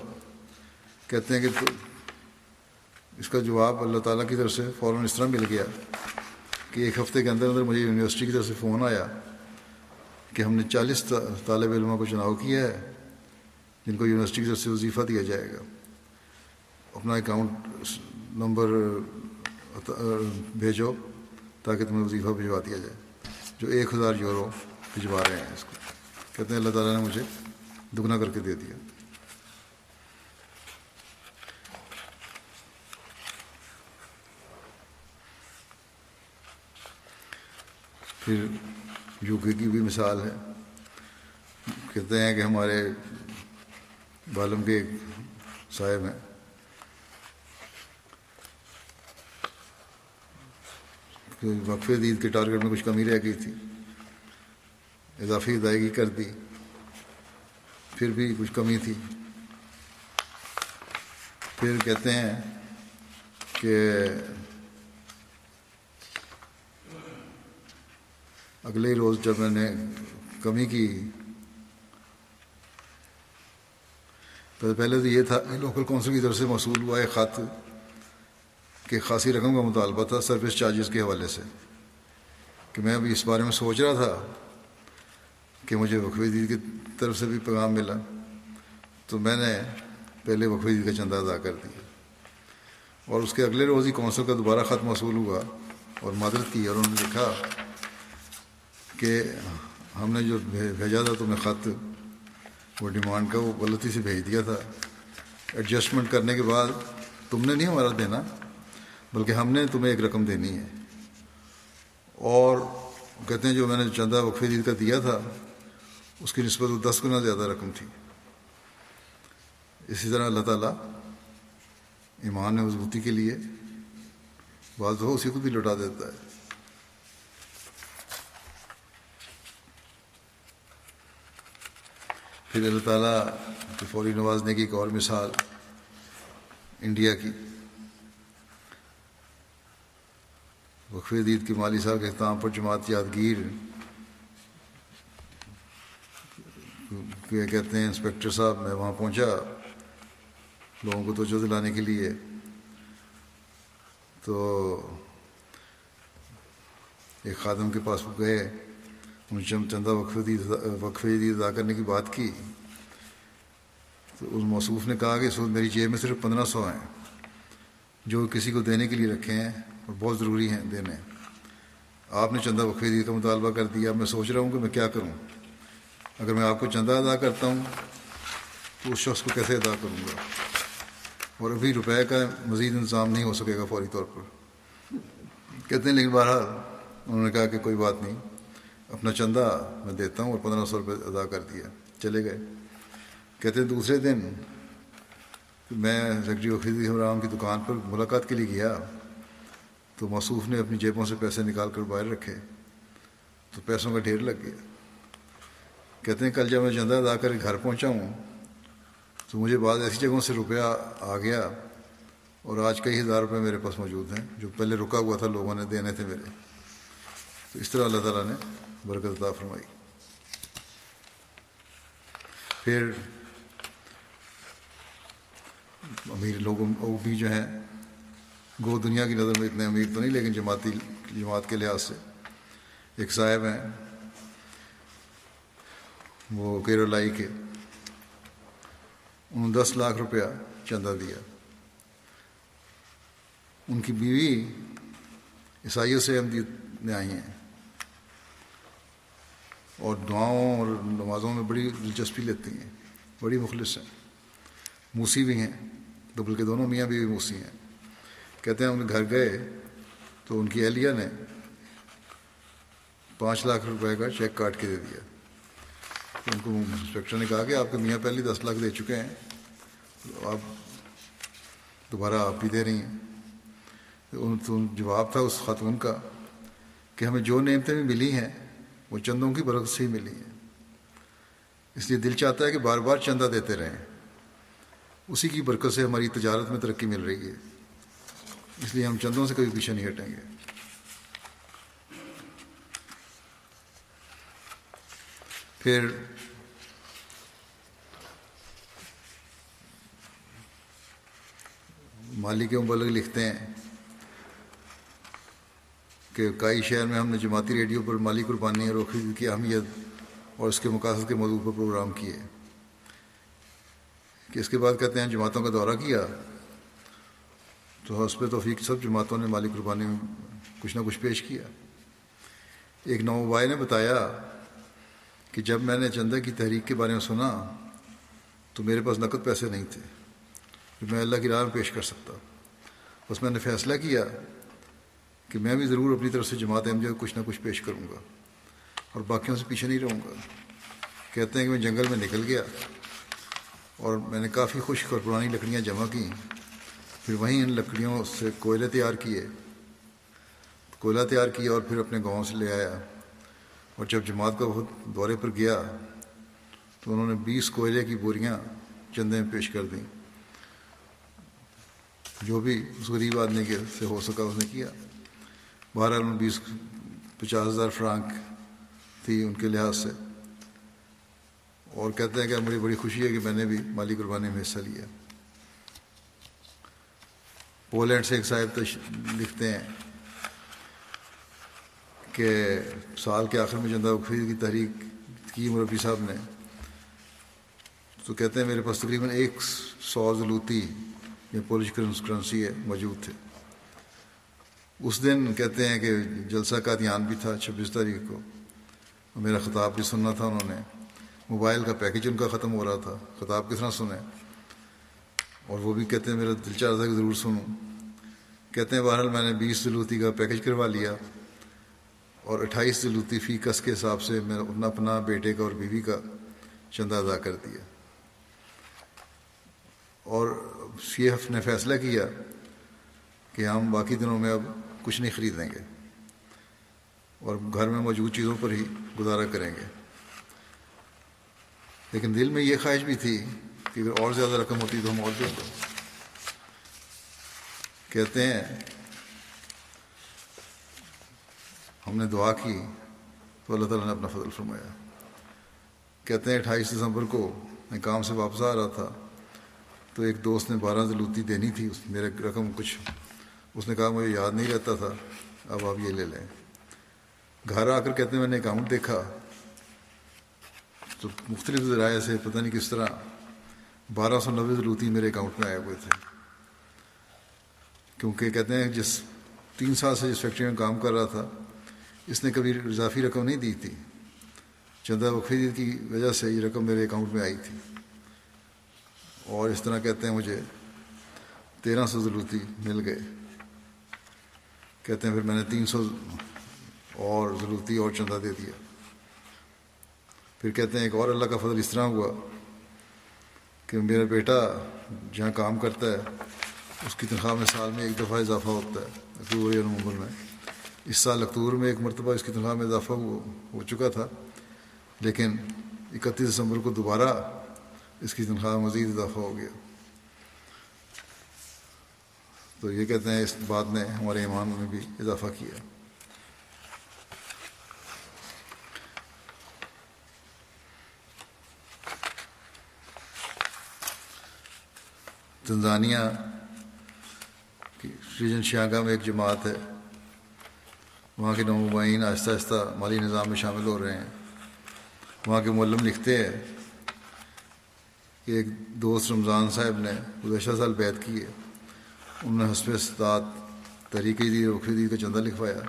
کہتے ہیں کہ اس کا جواب اللہ تعالیٰ کی طرف سے فوراً اس طرح مل گیا کہ ایک ہفتے کے اندر اندر مجھے یونیورسٹی کی طرف سے فون آیا کہ ہم نے چالیس طالب علموں کو چناؤ کیا ہے، جن کو یونیورسٹی کی طرف سے وظیفہ دیا جائے گا۔ اپنا اکاؤنٹ نمبر بھیجو تاکہ تمہیں وظیفہ بھجوا دیا جائے، جو ایک ہزار یورو بھجوا رہے ہیں اس کو۔ کہتے ہیں اللہ تعالیٰ نے مجھے دگنا کر کے دے دیا۔ پھر یو کے کی بھی مثال ہے۔ کہتے ہیں کہ ہمارے بالم کے صاحب ہیں۔ وقف عید کے ٹارگیٹ میں کچھ کمی رہ گئی تھی، اضافی ادائیگی کر دی، پھر بھی کچھ کمی تھی۔ پھر کہتے ہیں کہ اگلے روز جب میں نے کمی کی، تو پہلے تو یہ تھا کہ لوکل کونسل کی طرف سے موصول ہوا ہے خط۔ کہ خاصی رقم کا مطالبہ تھا سروس چارجز کے حوالے سے کہ میں ابھی اس بارے میں سوچ رہا تھا کہ مجھے وقفی دید کی طرف سے بھی پیغام ملا تو میں نے پہلے وقفی دید کا چندہ ادا کر دیا اور اس کے اگلے روز ہی کونسل کا دوبارہ خط موصول ہوا اور مدد کی اور انہوں نے لکھا کہ ہم نے جو بھیجا تھا تمہیں خط وہ ڈیمانڈ کا وہ غلطی سے بھیج دیا تھا ایڈجسٹمنٹ کرنے کے بعد تم نے نہیں ہمارا دینا بلکہ ہم نے تمہیں ایک رقم دینی ہے۔ اور کہتے ہیں جو میں نے چندہ وقفی دید کا دیا تھا، اس کی نسبت وہ دس گنا زیادہ رقم تھی۔ اسی طرح اللہ تعالیٰ ایمان مضبوطی کے لیے، بعض ہو اسی کو بھی لوٹا دیتا ہے۔ پھر اللہ تعالیٰ کی فوری نوازنے کی ایک اور مثال انڈیا کی۔ وقف عید کی مالی صاحب کے اختتام پر جماعت یادگیر کہتے ہیں، انسپیکٹر صاحب، میں وہاں پہنچا لوگوں کو توجہ دلانے کے لیے۔ تو ایک خادم کے پاس وہ گئے چندہ وقف وقف عید ادا کرنے کی بات کی۔ تو اس موصوف نے کہا کہ اس وقت میری جیب میں صرف پندرہ سو ہیں، جو کسی کو دینے کے لیے رکھے ہیں۔ اور بہت ضروری ہیں دینے آپ نے چندہ وقف کا مطالبہ کر دیا۔ میں سوچ رہا ہوں کہ میں کیا کروں۔ اگر میں آپ کو چندہ ادا کرتا ہوں، تو اس شخص کو کیسے ادا کروں گا؟ اور ابھی روپے کا مزید انتظام نہیں ہو سکے گا فوری طور پر۔ کہتے ہیں، لیکن بہرحال انہوں نے کہا کہ کوئی بات نہیں۔ اپنا چندہ میں دیتا ہوں اور پندرہ سو روپئے ادا کر دیا۔ چلے گئے۔ کہتے ہیں، دوسرے دن میں سیکٹری وفیدی حمرام کی دکان پر ملاقات کے لیے گیا۔ تو موصوف نے اپنی جیبوں سے پیسے نکال کر باہر رکھے تو پیسوں کا ڈھیر لگ گیا۔ کہتے ہیں، کل جب میں چندہ ادا کر گھر پہنچا ہوں تو مجھے بعض ایسی جگہوں سے روپیہ آ گیا اور آج کئی ہزار روپے میرے پاس موجود ہیں جو پہلے رکا ہوا تھا، لوگوں نے دینے تھے میرے۔ تو اس طرح اللہ تعالیٰ نے برکت عطا فرمائی۔ پھر امیر لوگوں وہ بھی جو ہیں گو دنیا کی نظر میں اتنے امیر تو نہیں، لیکن جماعتی، جماعت کے لحاظ سے ایک صاحب ہیں، وہ کیرلائی کے، انہوں نے دس لاکھ روپیہ چندہ دیا۔ ان کی بیوی عیسائیوں سے احمدیت میں آئی ہیں۔ اور دعاؤں اور نمازوں میں بڑی دلچسپی لیتی ہیں، بڑی مخلص ہیں۔ موسی بھی ہیں تو بلکہ دونوں میاں بھی موسی ہیں۔ کہتے ہیں ان گھر گئے تو ان کی اہلیہ نے پانچ لاکھ روپے کا چیک کاٹ کے دے دیا۔ ان کو انسپیکٹر نے کہا کہ آپ کے میاں پہلے دس لاکھ دے چکے ہیں تو آپ دوبارہ آپ بھی دے رہی ہیں۔ تو جواب تھا اس خاتون کا کہ ہمیں جو نعمتیں بھی ملی ہیں، وہ چندوں کی برکت سے ہی ملی ہیں۔ اس لیے دل چاہتا ہے کہ بار بار چندہ دیتے رہیں۔ اسی کی برکت سے ہماری تجارت میں ترقی مل رہی ہے۔ اس لیے ہم چندوں سے کبھی پیچھے نہیں ہٹیں گے۔ پھر مالی کے مبلغ لکھتے ہیں کہ کئی شہر میں ہم نے جماعتی ریڈیو پر مالی قربانی روکی کی اہمیت اور اس کے مقاصد کے موضوع پر پروگرام کیے۔ کہ اس کے بعد کہتے ہیں جماعتوں کا دورہ کیا۔ تو اس پہ توفیق سب جماعتوں نے مالی قربانی میں کچھ نہ کچھ پیش کیا۔ ایک نوبائی نے بتایا کہ جب میں نے چندہ کی تحریک کے بارے میں سنا تو میرے پاس نقد پیسے نہیں تھے۔ جو میں اللہ کی راہ میں پیش کر سکتا۔ بس میں نے فیصلہ کیا کہ میں بھی ضرور اپنی طرف سے جماعت احمدیہ کو کچھ نہ کچھ پیش کروں گا اور باقیوں سے پیچھے نہیں رہوں گا۔ کہتے ہیں کہ میں جنگل میں نکل گیا اور میں نے کافی خشک اور پرانی لکڑیاں جمع کی پھر وہیں ان لکڑیوں سے کوئلے تیار کیے۔ کوئلہ تیار کیا اور پھر اپنے گاؤں سے لے آیا۔ اور جب جماعت کا بہت دورے پر گیا تو انہوں نے بیس کوئلے کی بوریاں چندے میں پیش کر دیں۔ جو بھی اس غریب آدمی کے سے ہو سکا اس نے کیا۔ بارہ میں بیس، پچاس ہزار فرانک تھی ان کے لحاظ سے۔ اور کہتے ہیں کہ مجھے بڑی خوشی ہے کہ میں نے بھی مالی قربانی میں حصہ لیا۔ پولینڈ سے ایک صاحب لکھتے ہیں کہ سال کے آخر میں چندہ خرید کی تحریک کی مربی صاحب نے، تو کہتے ہیں میرے پاس تقریباً ایک سو زلوتی یا پولش کرنسی ہے، موجود تھے۔ اس دن کہتے ہیں کہ جلسہ کا دھیان بھی تھا چھبیس تاریخ کو۔ میرا خطاب بھی سننا تھا انہوں نے۔ موبائل کا پیکج ان کا ختم ہو رہا تھا۔ خطاب کس طرح سنیں؟ اور وہ بھی کہتے ہیں میرا دل چاہ تھا کہ ضرور سنوں کہتے ہیں، بہرحال میں نے بیس دلوتی کا پیکج کروا لیا اور اٹھائیس دلوتی فی کس کے حساب سے میں اپنا اپنا بیٹے کا اور بیوی کا چندہ ادا کر دیا۔ اور سی ایف نے فیصلہ کیا کہ ہم باقی دنوں میں اب کچھ نہیں خریدیں گے اور گھر میں موجود چیزوں پر ہی گزارا کریں گے۔ لیکن دل میں یہ خواہش بھی تھی کہ اگر اور زیادہ رقم ہوتی تو ہم اور دیں گے کہتے ہیں، ہم نے دعا کی تو اللہ تعالیٰ نے اپنا فضل فرمایا۔ کہتے ہیں، اٹھائیس دسمبر کو میں کام سے واپس آ رہا تھا تو ایک دوست نے بارہ زلوتی دینی تھی، اس میرے رقم کچھ، اس نے کہا، مجھے یاد نہیں رہتا تھا، اب آپ یہ لے لیں۔ گھر آ کر کہتے ہیں، میں نے اکاؤنٹ دیکھا۔ تو مختلف ذرائع سے، پتہ نہیں کس طرح بارہ سو نوے زلوتی میرے اکاؤنٹ میں آئے ہوئے تھے۔ کیونکہ کہتے ہیں جس تین سال سے جس فیکٹری میں کام کر رہا تھا، اس نے کبھی اضافی رقم نہیں دی تھی۔ چندہ وقفی کی وجہ سے یہ رقم میرے اکاؤنٹ میں آئی تھی۔ اور اس طرح کہتے ہیں مجھے تیرہ سو ضرورتی مل گئے۔ کہتے ہیں پھر میں نے تین سو اور ضرورتی اور چندہ دے دیا۔ پھر کہتے ہیں ایک اور اللہ کا فضل اس طرح ہوا۔ کہ میرا بیٹا جہاں کام کرتا ہے، اس کی تنخواہ میں سال میں ایک دفعہ اضافہ ہوتا ہے۔ اکتوبر یا نومبر میں۔ اس سال اکتوبر میں ایک مرتبہ اس کی تنخواہ میں اضافہ ہو چکا تھا، لیکن اکتیس دسمبر کو دوبارہ اس کی تنخواہ مزید اضافہ ہو گیا۔ تو یہ کہتے ہیں اس بات نے ہمارے ایمان میں بھی اضافہ کیا۔ تنزانیہ کی ریجن شیاگا میں ایک جماعت ہے، وہاں کے نمائین آہستہ آہستہ مالی نظام میں شامل ہو رہے ہیں۔ وہاں کے معلم لکھتے ہیں کہ ایک دوست رمضان صاحب نے گزشتہ سال بیت کی ہے۔ انہوں نے حسب استاد طریقے دی رخی کا چندہ لکھوایا۔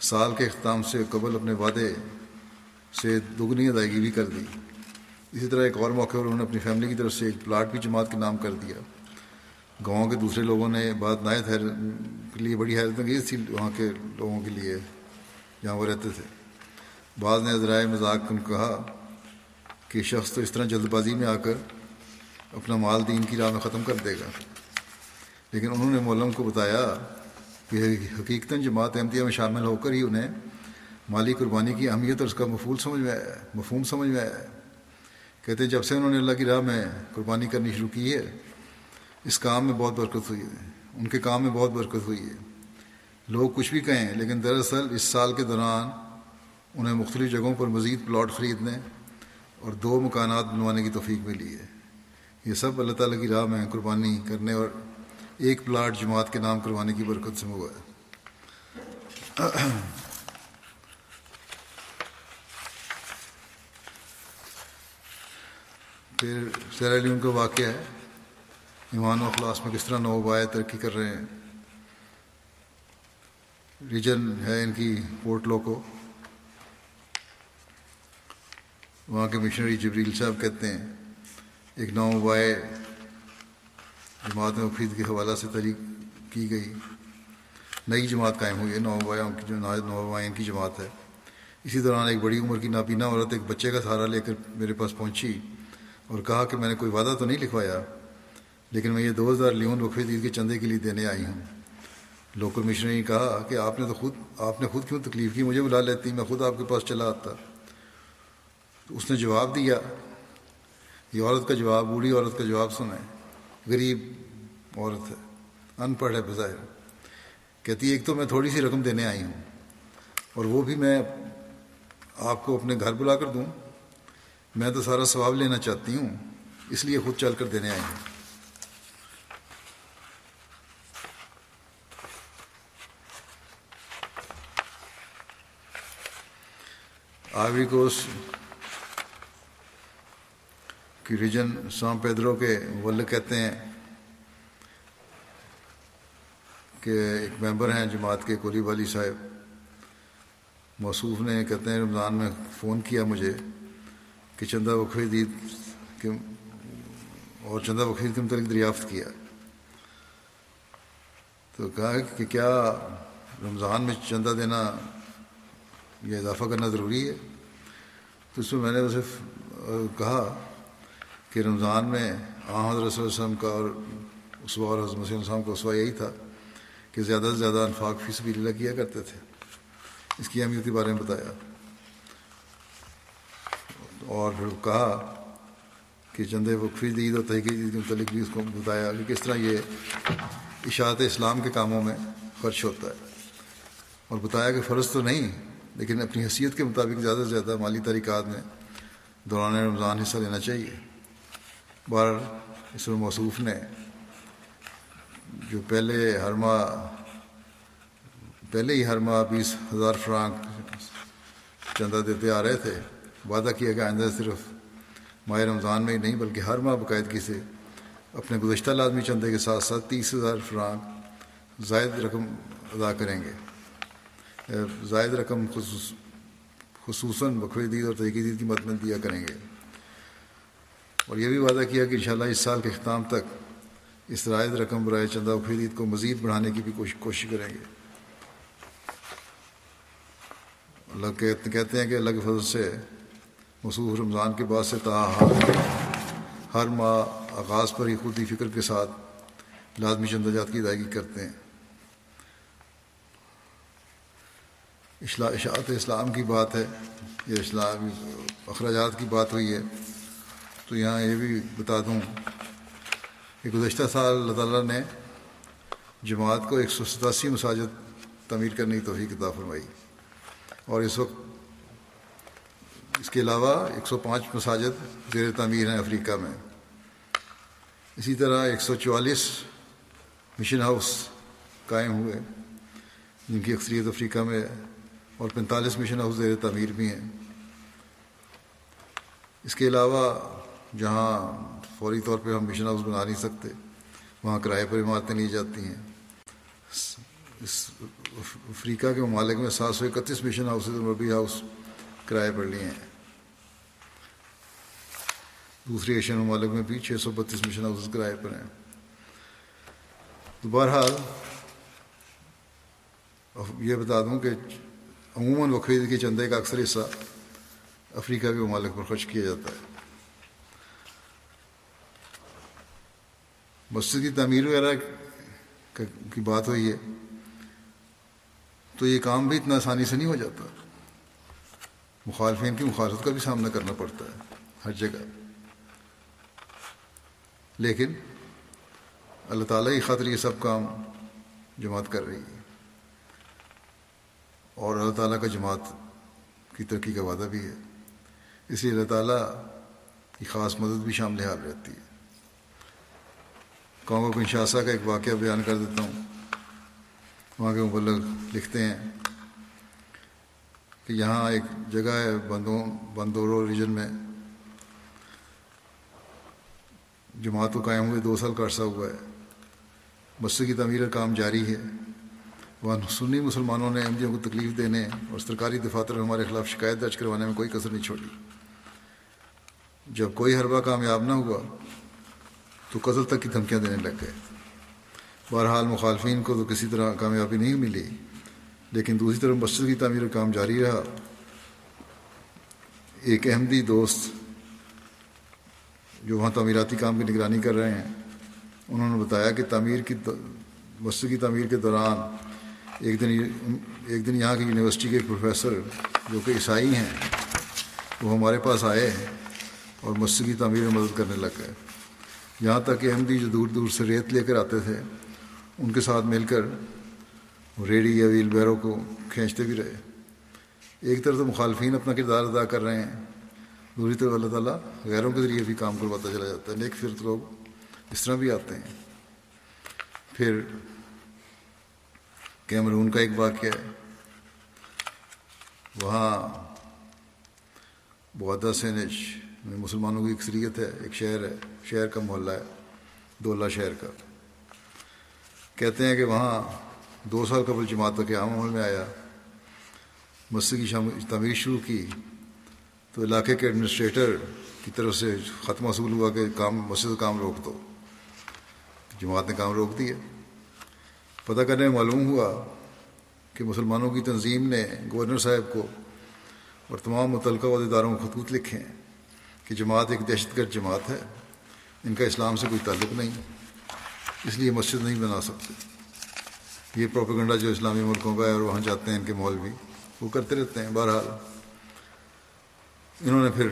سال کے اختتام سے قبل اپنے وعدے سے دگنی ادائیگی بھی کر دی۔ اسی طرح ایک اور موقع پر انہوں نے اپنی فیملی کی طرف سے ایک پلاٹ بھی جماعت کے نام کر دیا۔ گاؤں کے دوسرے لوگوں نے بات نایت حیر کے لیے بڑی حیرت انگیز تھی وہاں کے لوگوں کے لیے جہاں وہ رہتے تھے۔ بعض نے ذرائع مذاق ان کہا کہ شخص تو اس طرح جلد بازی میں آ کر اپنا مال دین کی راہ میں ختم کر دے گا۔ لیکن انہوں نے مولم کو بتایا کہ حقیقتاً جماعت احمدیہ میں شامل ہو کر ہی انہیں مالی قربانی کی اہمیت اور اس کا مفول سمجھ میں آیا مفہوم سمجھ میں آیا کہتے ہیں جب سے انہوں نے اللہ کی راہ میں قربانی کرنی شروع کی ہے، اس کام میں بہت برکت ہوئی ہے۔ ان کے کام میں بہت برکت ہوئی ہے۔ لوگ کچھ بھی کہیں، لیکن دراصل اس سال کے دوران انہیں مختلف جگہوں پر مزید پلاٹ خریدنے اور دو مکانات بنوانے کی توفیق ملی ہے۔ یہ سب اللہ تعالیٰ کی راہ میں قربانی کرنے اور ایک پلاٹ جماعت کے نام کروانے کی برکت سے ہوا ہے پھر سیرا لیون کا واقعہ ہے۔ ایمان و اخلاص میں کس طرح نوبائے ترقی کر رہے ہیں۔ ریجن ہے ان کی پورٹ لوکو وہاں کے مشنری جبریل صاحب کہتے ہیں، ایک نوبائے جماعت مفید کے حوالہ سے تحریک کی گئی۔ نئی جماعت قائم ہوئی ہے نوبایوں کی جو نوبائن کی جماعت ہے۔ اسی دوران ایک بڑی عمر کی نابینا عورت ایک بچے کا سہارا لے کر میرے پاس پہنچی۔ اور کہا کہ میں نے کوئی وعدہ تو نہیں لکھوایا، لیکن میں یہ دو ہزار لیون وقفے عید کے چندے کے لیے دینے آئی ہوں۔ لوکل مشنری نے کہا کہ آپ نے تو خود، آپ نے خود کیوں تکلیف کی؟ مجھے بلا لیتی، میں خود آپ کے پاس چلا آتا۔ تو اس نے جواب دیا، یہ عورت کا جواب، بوڑھی عورت کا جواب سنیں غریب عورت ہے ان پڑھ ہے بظاہر۔ کہتی ایک تو میں تھوڑی سی رقم دینے آئی ہوں اور وہ بھی میں آپ کو اپنے گھر بلا کر دوں۔ میں تو سارا ثواب لینا چاہتی ہوں، اس لیے خود چل کر دینے آئی ہوں آوری کوسٹ کی ریجن سام پیدرو کے ول کہتے ہیں کہ ایک ممبر ہیں جماعت کے کولی والی صاحب، موصوف نے کہتے ہیں رمضان میں فون کیا مجھے۔ کہ چندہ وقفی دید کے اور چندہ وقفی کے متعلق دریافت کیا۔ تو کہا کہ کیا رمضان میں چندہ دینا یہ اضافہ کرنا ضروری ہے؟ تو اس میں میں نے اسے کہا کہ رمضان میں آ حضرت وسلم کا اور اسوا اور حضرت مسلم السلام کا اسوا یہی تھا کہ زیادہ سے زیادہ انفاق فی سبیل اللہ کیا کرتے تھے۔ اس کی اہمیت کے بارے میں بتایا۔ اور پھر کہا کہ چند وقفی دید اور تحقیق عید کے متعلق بھی اس کو بتایا، کہ کس طرح یہ اشاعت اسلام کے کاموں میں خرچ ہوتا ہے۔ اور بتایا کہ فرض تو نہیں، لیکن اپنی حیثیت کے مطابق زیادہ سے زیادہ مالی طریقات میں دوران رمضان حصہ لینا چاہیے۔ بار اس میں موصوف نے جو پہلے ہر ماہ، پہلے ہی ہر ماہ بیس ہزار فرانک چندہ دیتے آ رہے تھے وعدہ کیا کہ آئندہ صرف ماہ رمضان میں ہی نہیں بلکہ ہر ماہ باقاعدگی سے اپنے گزشتہ لازمی چندے کے ساتھ ساتھ تیس ہزار فرانک زائد رقم ادا کریں گے۔ زائد رقم خصوص خصوصاً بقوی دید اور تحقیقی دید کی مد میں دیا کریں گے۔ اور یہ بھی وعدہ کیا کہ انشاءاللہ اس سال کے اختتام تک اس زائد رقم برائے چندہ بقوی دید کو مزید بڑھانے کی بھی کوشش کریں گے۔ اللہ کہتے ہیں کہ اللہ کے فضل سے مصوف رمضان کے بعد سے تاہر ہر ماہ آغاز پر ہی خودی فکر کے ساتھ لازمی چندہ جات کی ادائیگی کرتے ہیں۔ اشاعت اسلام کی بات ہے۔ یہ اسلام اخراجات کی بات ہوئی ہے۔ تو یہاں یہ بھی بتا دوں۔ کہ گزشتہ سال اللہ تعالیٰ نے جماعت کو ایک سو ستاسی مساجد تعمیر کرنے کی توفیق عطا فرمائی۔ اور اس وقت اس کے علاوہ ایک سو پانچ مساجد زیر تعمیر ہیں افریقہ میں۔ اسی طرح ایک سو چوالیس مشن ہاؤس قائم ہوئے، جن کی اکثریت افریقہ میں ہے، اور پینتالیس مشن ہاؤس زیر تعمیر بھی ہیں۔ اس کے علاوہ جہاں فوری طور پہ ہم مشن ہاؤس بنا نہیں سکتے، وہاں کرائے پر عمارتیں لی جاتی ہیں۔ اس افریقہ کے ممالک میں سات سو اکتیس مشن ہاؤسز اور ہاؤس کرائے پر لیے ہیں۔ دوسری ایشین ممالک میں بھی چھ سو بتیس مشن ہاؤسز کرائے پر ہیں۔ تو بہرحال یہ بتا دوں کہ عموماً وقفید کے چندے کا اکثر حصہ افریقہ کے ممالک پر خرچ کیا جاتا ہے۔ مسجد کی تعمیر وغیرہ کی بات ہوئی ہے، تو یہ کام بھی اتنا آسانی سے نہیں ہو جاتا۔ مخالفین کی مخالفت کا بھی سامنا کرنا پڑتا ہے، ہر جگہ۔ لیکن اللہ تعالیٰ کی خاطر یہ سب کام جماعت کر رہی ہے۔ اور اللہ تعالیٰ کا جماعت کی ترقی کا وعدہ بھی ہے۔ اس لیے اللہ تعالیٰ کی خاص مدد بھی شامل حال رہتی ہے۔ قوم کنشاسا کا ایک واقعہ بیان کر دیتا ہوں۔ وہاں کے مبلغ لکھتے ہیں۔ کہ یہاں ایک جگہ ہے بندوں، بندورو ریجن میں۔ جماعت کو قائم ہوئے دو سال کا عرصہ ہوا ہے۔ مسجد کی تعمیر کا کام جاری ہے۔ وہاں سنی مسلمانوں نے احمدیوں کو تکلیف دینے اور سرکاری دفاتر ہمارے خلاف شکایت درج کروانے میں کوئی کثر نہیں چھوڑی۔ جب کوئی حربہ کامیاب نہ ہوا، تو قتل تک کی دھمکیاں دینے لگ گئے۔ بہرحال مخالفین کو تو کسی طرح کامیابی نہیں ملی۔ لیکن دوسری طرف مسجد کی تعمیر کا کام جاری رہا۔ ایک احمدی دوست جو وہاں تعمیراتی کام کی نگرانی کر رہے ہیں، انہوں نے بتایا کہ تعمیر کی مسجد کی تعمیر کے دوران ایک دن ایک دن یہاں کی یونیورسٹی کے ایک پروفیسر جو کہ عیسائی ہیں، وہ ہمارے پاس آئے اور مسجد کی تعمیر میں مدد کرنے لگ گئے۔ یہاں تک کہ احمدی جو دور دور سے ریت لے کر آتے تھے، ان کے ساتھ مل کر ریڈی یا ویل بیروں کو کھینچتے بھی رہے۔ ایک طرف تو مخالفین اپنا کردار ادا کر رہے ہیں، دوسری طرف اللہ تعالیٰ غیروں کے ذریعے بھی کام کرواتا چلا جاتا ہے۔ نیک فرت لوگ اس طرح بھی آتے ہیں۔ پھر کیمرون کا ایک واقعہ ہے۔ وہاں بہادہ سینچ میں مسلمانوں کی اکثریت ہے، ایک شہر ہے، شہر کا محلہ ہے، دولہ شہر کا۔ کہتے ہیں کہ وہاں دو سال قبل جماعت کا قیام عمل میں آیا، مسجد کی تعمیر شروع کی، تو علاقے کے ایڈمنسٹریٹر کی طرف سے خط موصول ہوا کہ کام مسجد کام روک دو۔ جماعت نے کام روک دیا۔ پتہ کرنے میں معلوم ہوا کہ مسلمانوں کی تنظیم نے گورنر صاحب کو اور تمام متعلقہ عہدیداروں کو خطوط لکھے ہیں کہ جماعت ایک دہشت گرد جماعت ہے، ان کا اسلام سے کوئی تعلق نہیں، اس لیے مسجد نہیں بنا سکتے۔ یہ پروپیگنڈا جو اسلامی ملکوں کا ہے اور وہاں جاتے ہیں ان کے مول بھی، وہ کرتے رہتے ہیں بہرحال۔ انہوں نے پھر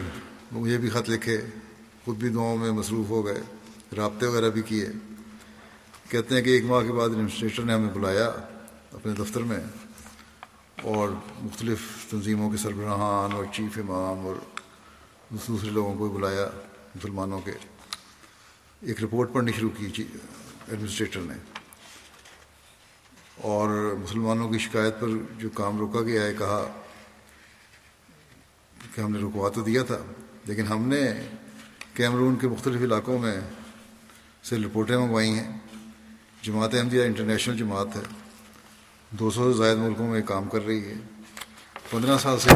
مجھے بھی خط لکھے، خود بھی دعاؤں میں مصروف ہو گئے، رابطے وغیرہ بھی کیے۔ کہتے ہیں کہ ایک ماہ کے بعد ایڈمنسٹریٹر نے ہمیں بلایا اپنے دفتر میں اور مختلف تنظیموں کے سربراہان اور چیف امام اور دوسرے لوگوں کو بھی بلایا، مسلمانوں کے۔ ایک رپورٹ پڑھنی شروع کی جی، ایڈمنسٹریٹر نے۔ اور مسلمانوں کی شکایت پر جو کام روکا گیا ہے، کہا کہ ہم نے رکوا تو دیا تھا، لیکن ہم نے کیمرون کے مختلف علاقوں میں سے رپورٹیں منگوائی ہیں۔ جماعت احمدیہ انٹرنیشنل جماعت ہے، دو سو سے زائد ملکوں میں کام کر رہی ہے۔ پندرہ سال سے،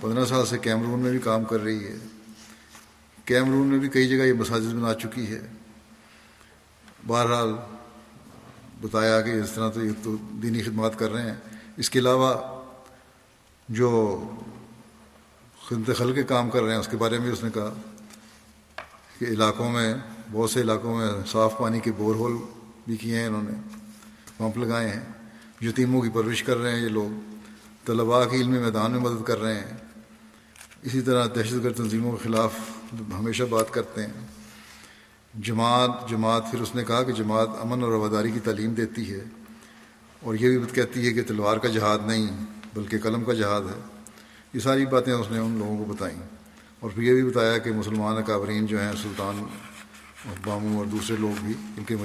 پندرہ سال سے کیمرون میں بھی کام کر رہی ہے۔ کیمرون میں بھی کئی جگہ یہ مساجد بنا چکی ہے۔ بہرحال بتایا کہ اس طرح تو یہ تو دینی خدمات کر رہے ہیں۔ اس کے علاوہ جو خدمت خل کے کام کر رہے ہیں، اس کے بارے میں اس نے کہا کہ علاقوں میں، بہت سے علاقوں میں صاف پانی کے بور ہول بھی کیے ہیں انہوں نے، پمپ لگائے ہیں۔ یتیموں کی پرورش کر رہے ہیں یہ لوگ۔ طلباء کی علمی میدان میں مدد کر رہے ہیں۔ اسی طرح دہشت گرد تنظیموں کے خلاف ہمیشہ بات کرتے ہیں۔ جماعت جماعت، پھر اس نے کہا کہ جماعت امن اور رواداری کی تعلیم دیتی ہے اور یہ بھی کہتی ہے کہ تلوار کا جہاد نہیں، بلکہ قلم کا جہاد ہے۔ یہ ساری باتیں اس نے ان لوگوں کو بتائیں۔ اور پھر یہ بھی بتایا کہ مسلمان اکابرین جو ہیں، سلطان اور باموں اور دوسرے لوگ بھی، ان کے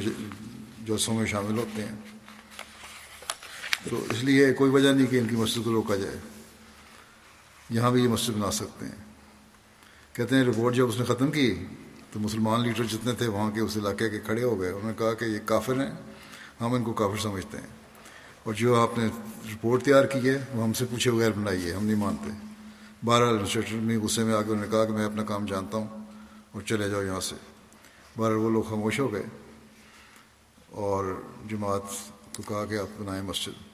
جلسوں میں شامل ہوتے ہیں۔ تو اس لیے کوئی وجہ نہیں کہ ان کی مسجد کو روکا جائے۔ یہاں بھی یہ مسجد بنا سکتے ہیں۔ کہتے ہیں رپورٹ جب اس نے ختم کی تو مسلمان لیڈر جتنے تھے وہاں کے اس علاقے کے کھڑے ہو گئے، انہوں نے کہا کہ یہ کافر ہیں، ہم ان کو کافر سمجھتے ہیں۔ اور جو آپ نے رپورٹ تیار کی ہے، وہ ہم سے پوچھے بغیر بنائی ہے، ہم نہیں مانتے۔ بارہ ایڈمنسٹریٹر میں غصے میں آ کے انہوں نے کہا کہ میں اپنا کام جانتا ہوں اور چلے جاؤ یہاں سے۔ بارہ وہ لوگ خاموش ہو گئے اور جماعت کو کہا کہ آپ بنائیں مسجد۔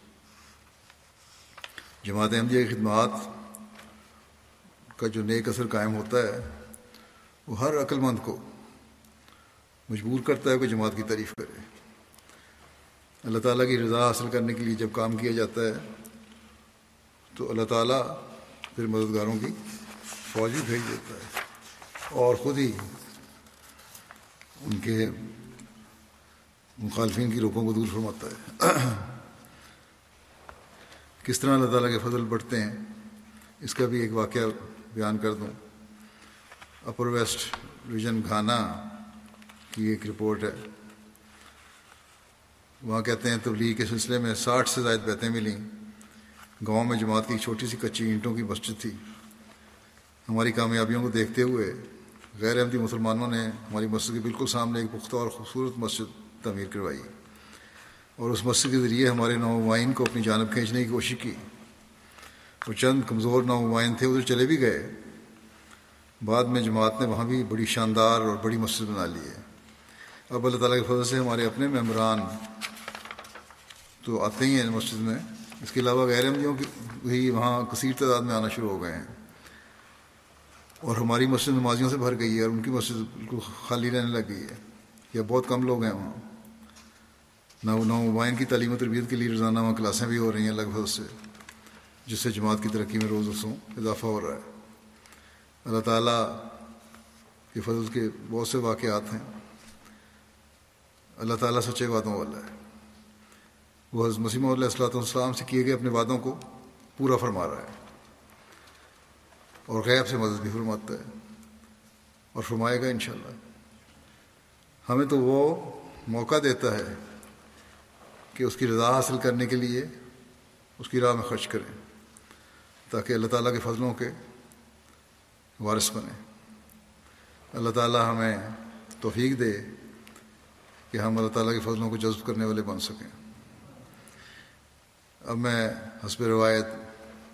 جماعت احمدیہ کی خدمات کا جو نیک اثر قائم ہوتا ہے وہ ہر عقل مند کو مجبور کرتا ہے کہ جماعت کی تعریف کرے۔ اللہ تعالیٰ کی رضا حاصل کرنے کے لیے جب کام کیا جاتا ہے، تو اللہ تعالیٰ پھر مددگاروں کی فوج بھی بھیج دیتا ہے۔ اور خود ہی ان کے مخالفین کی روپوں کو دور فرماتا ہے۔ کس طرح اللہ تعالیٰ کے فضل بڑھتے ہیں، اس کا بھی ایک واقعہ بیان کر دوں۔ اپر ویسٹ ریجن گھانا کی ایک رپورٹ ہے۔ وہاں کہتے ہیں تبلیغ کے سلسلے میں ساٹھ سے زائد بیتیں ملیں۔ گاؤں میں جماعت کی چھوٹی سی کچی اینٹوں کی مسجد تھی۔ ہماری کامیابیوں کو دیکھتے ہوئے غیر احمدی مسلمانوں نے ہماری مسجد کے بالکل سامنے ایک پختہ اور خوبصورت مسجد تعمیر کروائی۔ اور اس مسجد کے ذریعے ہمارے نومائن کو اپنی جانب کھینچنے کی کوشش کی۔ اور چند کمزور نومائن تھے ادھر چلے بھی گئے۔ بعد میں جماعت نے وہاں بھی بڑی شاندار اور بڑی مسجد بنا لی ہے۔ اب اللہ تعالیٰ کے فضل سے ہمارے اپنے ممبران تو آتے ہی ہیں مسجد میں۔ اس کے علاوہ غیر احمدیوں کی بھی وہاں کثیر تعداد میں آنا شروع ہو گئے ہیں۔ اور ہماری مسجد نمازیوں سے بھر گئی ہے اور ان کی مسجد بالکل خالی رہنے لگ گئی ہے۔ یا بہت کم لوگ ہیں وہاں۔ نو نومائن کی تعلیم و تربیت کے لیے روزانہ وہاں کلاسیں بھی ہو رہی ہیں لگ بھگ سے، جس سے جماعت کی ترقی میں روز رسوں اضافہ ہو رہا ہے۔ اللہ تعالیٰ کے فضل کے بہت سے واقعات ہیں۔ اللہ تعالیٰ سچے وعدوں والا ہے۔ وہ حضرت مسیم علیہ السلاۃ والسلام سے کیے گئے اپنے وعدوں کو پورا فرما رہا ہے۔ اور غیب سے مدد بھی فرماتا ہے۔ اور فرمائے گا انشاءاللہ۔ ہمیں تو وہ موقع دیتا ہے کہ اس کی رضا حاصل کرنے کے لیے اس کی راہ میں خرچ کریں، تاکہ اللہ تعالیٰ کے فضلوں کے وارث بنیں۔ اللہ تعالیٰ ہمیں توفیق دے کہ ہم اللہ تعالیٰ کے فضلوں کو جذب کرنے والے بن سکیں۔ اب میں حسب روایت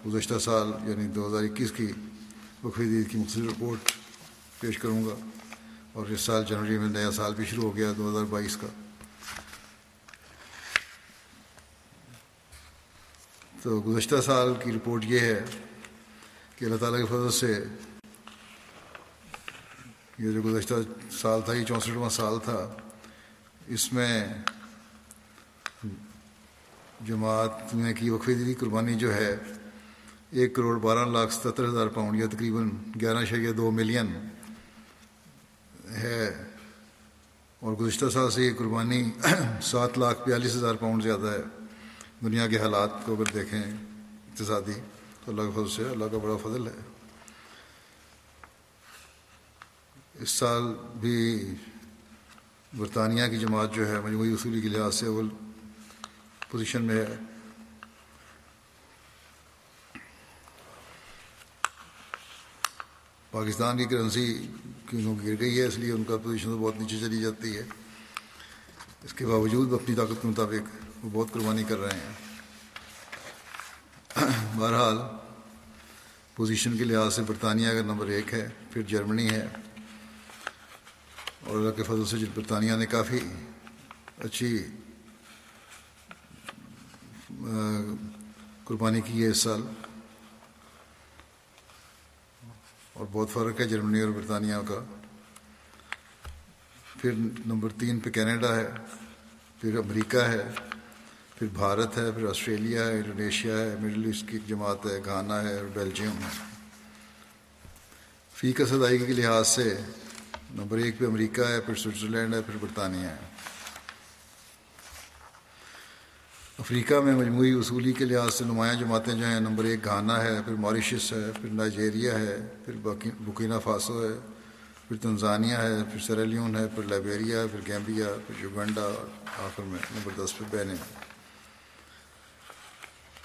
گزشتہ سال یعنی دو ہزار اکیس کی بقرعید عید کی مختلف رپورٹ پیش کروں گا اور اس سال جنوری میں نیا سال بھی شروع ہو گیا دو ہزار بائیس کا۔ تو گزشتہ سال کی رپورٹ یہ ہے کہ اللہ تعالیٰ کے فضل سے یہ جو گزشتہ سال تھا، یہ چونسٹھواں سال تھا، اس میں جماعت نے کی وقفی قربانی جو ہے، ایک کروڑ بارہ لاکھ ستر ہزار پاؤنڈ، یا تقریباً گیارہ شیہ دو ملین ہے۔ اور گزشتہ سال سے یہ قربانی سات لاکھ بیالیس ہزار پاؤنڈ زیادہ ہے۔ دنیا کے حالات کو اگر دیکھیں اقتصادی، تو اللہ کے فضل سے، اللہ کا بڑا فضل ہے۔ اس سال بھی برطانیہ کی جماعت جو ہے مجموعی اصولی کے لحاظ سے اول پوزیشن میں ہے۔ پاکستان کی کرنسی کیوں گر گئی ہے؟ اس لیے ان کا پوزیشن تو بہت نیچے چلی جاتی ہے۔ اس کے باوجود اپنی طاقت کے مطابق وہ بہت قربانی کر رہے ہیں۔ بہرحال پوزیشن کے لحاظ سے برطانیہ کا نمبر ایک ہے، پھر جرمنی ہے۔ اور اللہ کے فضل سے برطانیہ نے کافی اچھی قربانی کی ہے اس سال۔ اور بہت فرق ہے جرمنی اور برطانیہ کا۔ پھر نمبر تین پہ کینیڈا ہے، پھر امریکہ ہے، پھر بھارت ہے، پھر آسٹریلیا ہے، انڈونیشیا ہے، مڈل ایسٹ کی جماعت ہے، گھانا ہے اور بیلجیم ہے۔ فی کا ادائیگی کے لحاظ سے نمبر ایک پہ امریکہ ہے، پھر سوئٹزرلینڈ ہے، پھر برطانیہ ہے۔ افریقہ میں مجموعی اصولی کے لحاظ سے نمایاں جماعتیں جو ہیں، نمبر ایک گھانا ہے، پھر موریشس ہے، پھر نائجیریا ہے، پھر بکینہ فاسو ہے، پھر تنزانیہ ہے، پھر سیرالیون ہے، پھر لائبیریا ہے، پھر گیمبیا، پھر یوگنڈا، آخر میں نمبر دس پہ بہنیں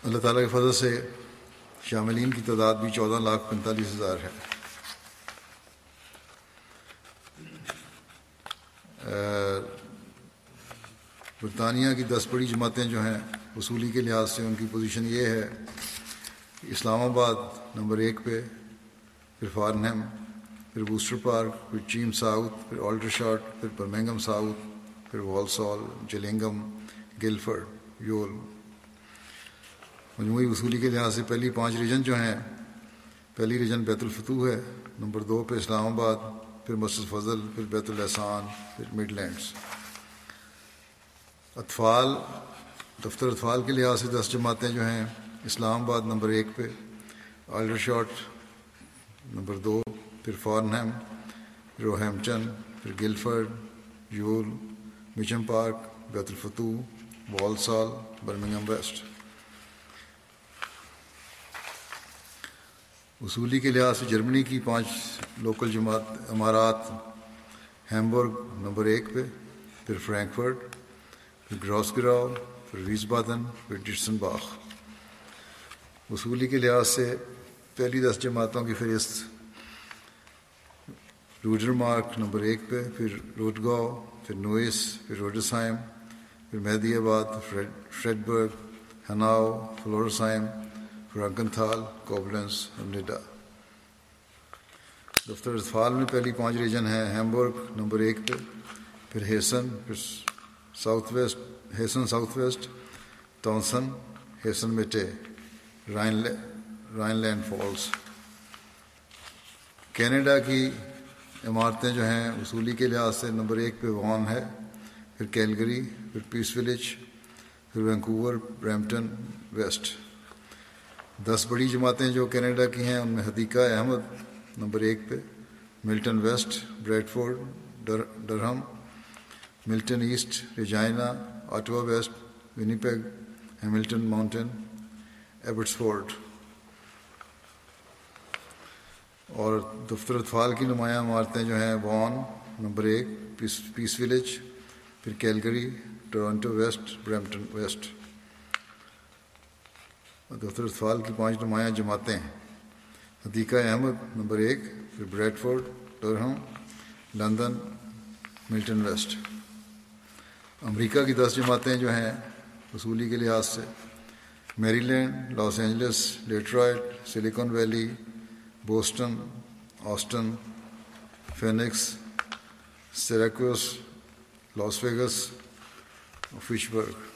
اللہ تعالیٰ کے فضل سے شاملین کی تعداد بھی چودہ لاکھ پینتالیس ہزار ہے۔ برطانیہ کی دس بڑی جماعتیں جو ہیں وصولی کے لحاظ سے ان کی پوزیشن یہ ہے، اسلام آباد نمبر ایک پہ، پھر فارنہم، پھر بوسٹر پارک، پھر چیم ساؤتھ، پھر آلٹر شارٹ پھر برمنگم ساؤتھ، پھر والسال، جلنگم، گلفرڈ، یول۔ مجموعی وصولی کے لحاظ سے پہلی پانچ ریجن جو ہیں، پہلی ریجن بیت الفتو ہے، نمبر دو پہ اسلام آباد پھر مسجد فضل، پھر بیت الحسان پھر مڈ لینڈس اطفال، دفتر اطفال کے لحاظ سے دس جماعتیں جو ہیں، اسلام آباد نمبر ایک پہ، آلڈر شاٹ نمبر دو، پھر فارنہم، پھر روہیمپٹن پھر گلفرڈ، یول، میچم پارک، بیت الفتو والسال برمنگم ویسٹ۔ اصولی کے لحاظ سے جرمنی کی پانچ لوکل جماعت امارات ہیمبرگ نمبر ایک پہ، پھر فرینکفرٹ، پھر گراس گراؤ پھر ویز بادن پھر ڈٹسن باغ وصولی کے لحاظ سے پہلی دس جماعتوں کی فہرست روڈر مارک نمبر ایک پہ، پھر روڈگاؤ پھر نوئس، پھر روڈسائم پھر مہدی آباد فریڈ برگ ہناؤ فلورسائم پھر انکنتھال کوبلنس نڈا۔ دفتر اطفال میں پہلی پانچ ریجن ہیں ہیمبرگ نمبر ایک پہ، پھر ہیسن، پھر South West, Hessen South West ٹونسن Hessen Mitte Rhine Rhineland Pfalz Canada کی عمارتیں جو ہیں، وصولی کے لحاظ سے نمبر ایک پہ وان ہے، پھر کیلگری، پھر پیس ولیج، پھر وینکوور، برمپٹن، ویسٹ۔ دس بڑی جماعتیں جو کینیڈا کی ہیں، ان میں حدیقہ احمد نمبر ایک پہ، Milton West Bradford Durham Milton East, Regina, Ottawa West Winnipeg Hamilton Mountain Abbotsford اور دفتر اطفال کی نمایاں عمارتیں جو ہیں، وان نمبر ایک، پیس پیس ولیج پھر Calgary Toronto West Brampton West. دفتر اطفال کی پانچ نمایاں جماعتیں ہیں حدیقہ احمد نمبر ایک، پھر Bradford Durham London, Milton West. امریکہ کی دس جماعتیں جو ہیں، وصولی کے لحاظ سے Maryland Los Angeles, Detroit Silicon Valley, Boston, Austin, Phoenix Syracuse Las Vegas, Pittsburgh.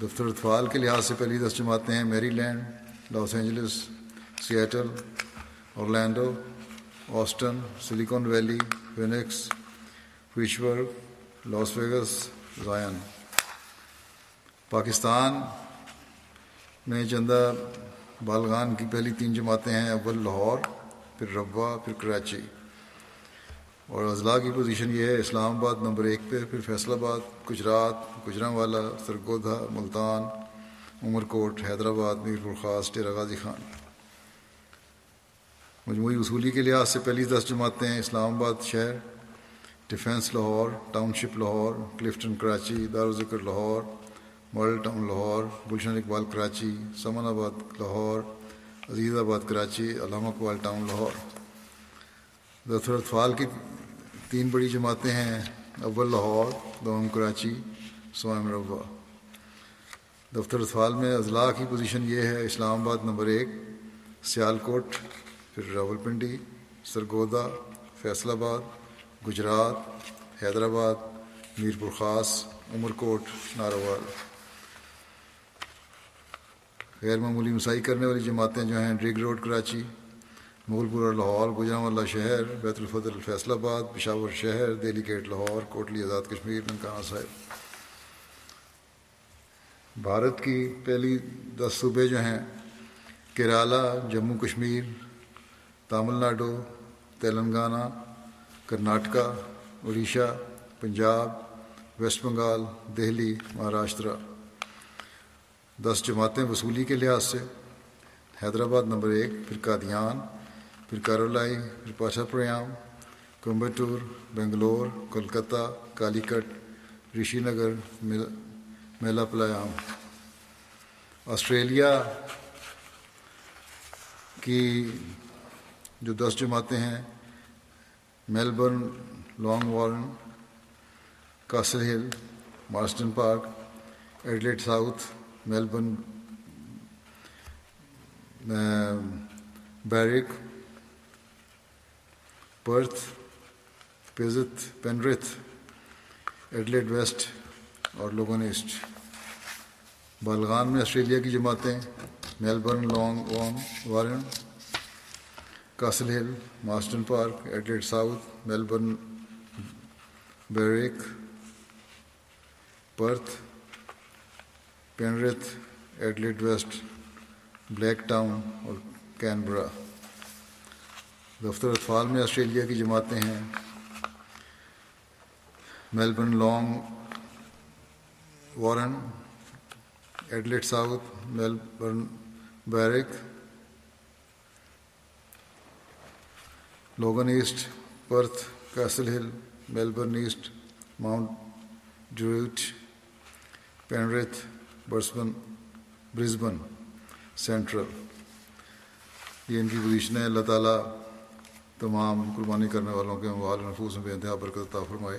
دفتر اطفال کے لحاظ سے پہلی دس جماعتیں ہیں، Maryland, Los Angeles Seattle Orlando, Austin Silicon Valley, Phoenix Pittsburgh Las Vegas Zion Pakistan میں چندہ بالغان کی پہلی تین جماعتیں ہیں، اول لاہور، پھر ربا پھر کراچی۔ اور اضلاع کی پوزیشن یہ ہے، اسلام آباد نمبر ایک پہ، پھر فیصل آباد، گجرات گجرا والا سرگودھا، ملتان عمر کوٹ حیدرآباد میر پرخاص ڈیرا غازی خان۔ مجموعی اصولی کے لحاظ سے پہلی دس جماعتیں ہیں اسلام آباد شہر Defence Lahore Township Lahore, Clifton Karachi, Darul Zikr Lahore Model Town Lahore, Gulshan Iqbal Karachi, Samanabad Lahore, عزیز آباد کراچی، علامہ اقبال ٹاؤن لاہور۔ دفتر اطفال کی تین بڑی جماعتیں ہیں، اول لاہور، دوم کراچی۔ سوائم روا دفتر اطفال میں اضلاع کی پوزیشن یہ ہے، اسلام آباد نمبر ایک سیال کوٹ پھر راول پنڈی، سرگودا، فیصل آباد، گجرات، حیدرآباد میر پرخاص عمر کوٹ ناروال غیر معمولی مسائی کرنے والی جماعتیں جو ہیں، ڈرگ روڈ، کراچی مغل پورہ لاہور گجرا والا شہر، بیت الفضل، فیصل آباد، پشاور شہر، دہلی گیٹ، لاہور، کوٹلی، آزاد کشمیر، ننکانہ صاحب۔ بھارت کی پہلی دس صوبے جو ہیں، کیرالہ، جموں، کشمیر، تامل ناڈو، تلنگانہ، کرناٹکا اڑیشہ پنجاب، ویسٹ بنگال، دہلی، مہاراشٹرا۔ دس جماعتیں وصولی کے لحاظ سے، حیدرآباد نمبر ایک، پھر قادیان، پھر کارولائی پھر پاشا پریام کومبٹور بنگلور، کولکتہ کالی کٹ رشی نگر میلا پلیام آسٹریلیا کی جو دس جماعتیں ہیں، Melbourne, Langwarrin, Castle Hill, Marsden Park Adelaide South, Melbourne Berwick, Perth پیزت Penrith Adelaide West اور لوگن ایسٹ بالغان میں آسٹریلیا کی جماعتیں، Melbourne, Langwarrin, Castle Hill, Marsden Park Adelaide South, Melbourne, Berwick, Perth, Penrith Adelaide West, Blacktown اور Canberra. دفتر اطفال میں Australia کی جماعتیں ہیں۔ Melbourne, Langwarrin Adelaide South Melbourne Berwick Logan East Perth Castle Hill Melbourne East Mount Druitt Penrith Brisbane Brisbane Central یہ ان کی پوزیشن ہے اللہ تعالیٰ تمام قربانی کرنے والوں کے موال نفوس میں بے انتہا برکت عطا فرمائے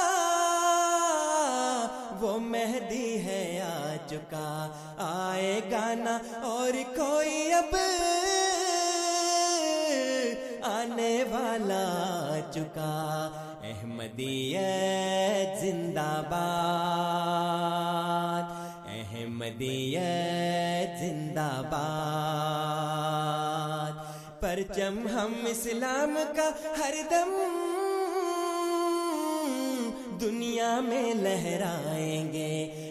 چکا آئے گانا اور کوئی اب آنے والا چکا۔ احمدیت زندہ باد۔ احمدیت زندہ باد۔ پرچم ہم اسلام کا ہر دم دنیا میں لہرائیں گے۔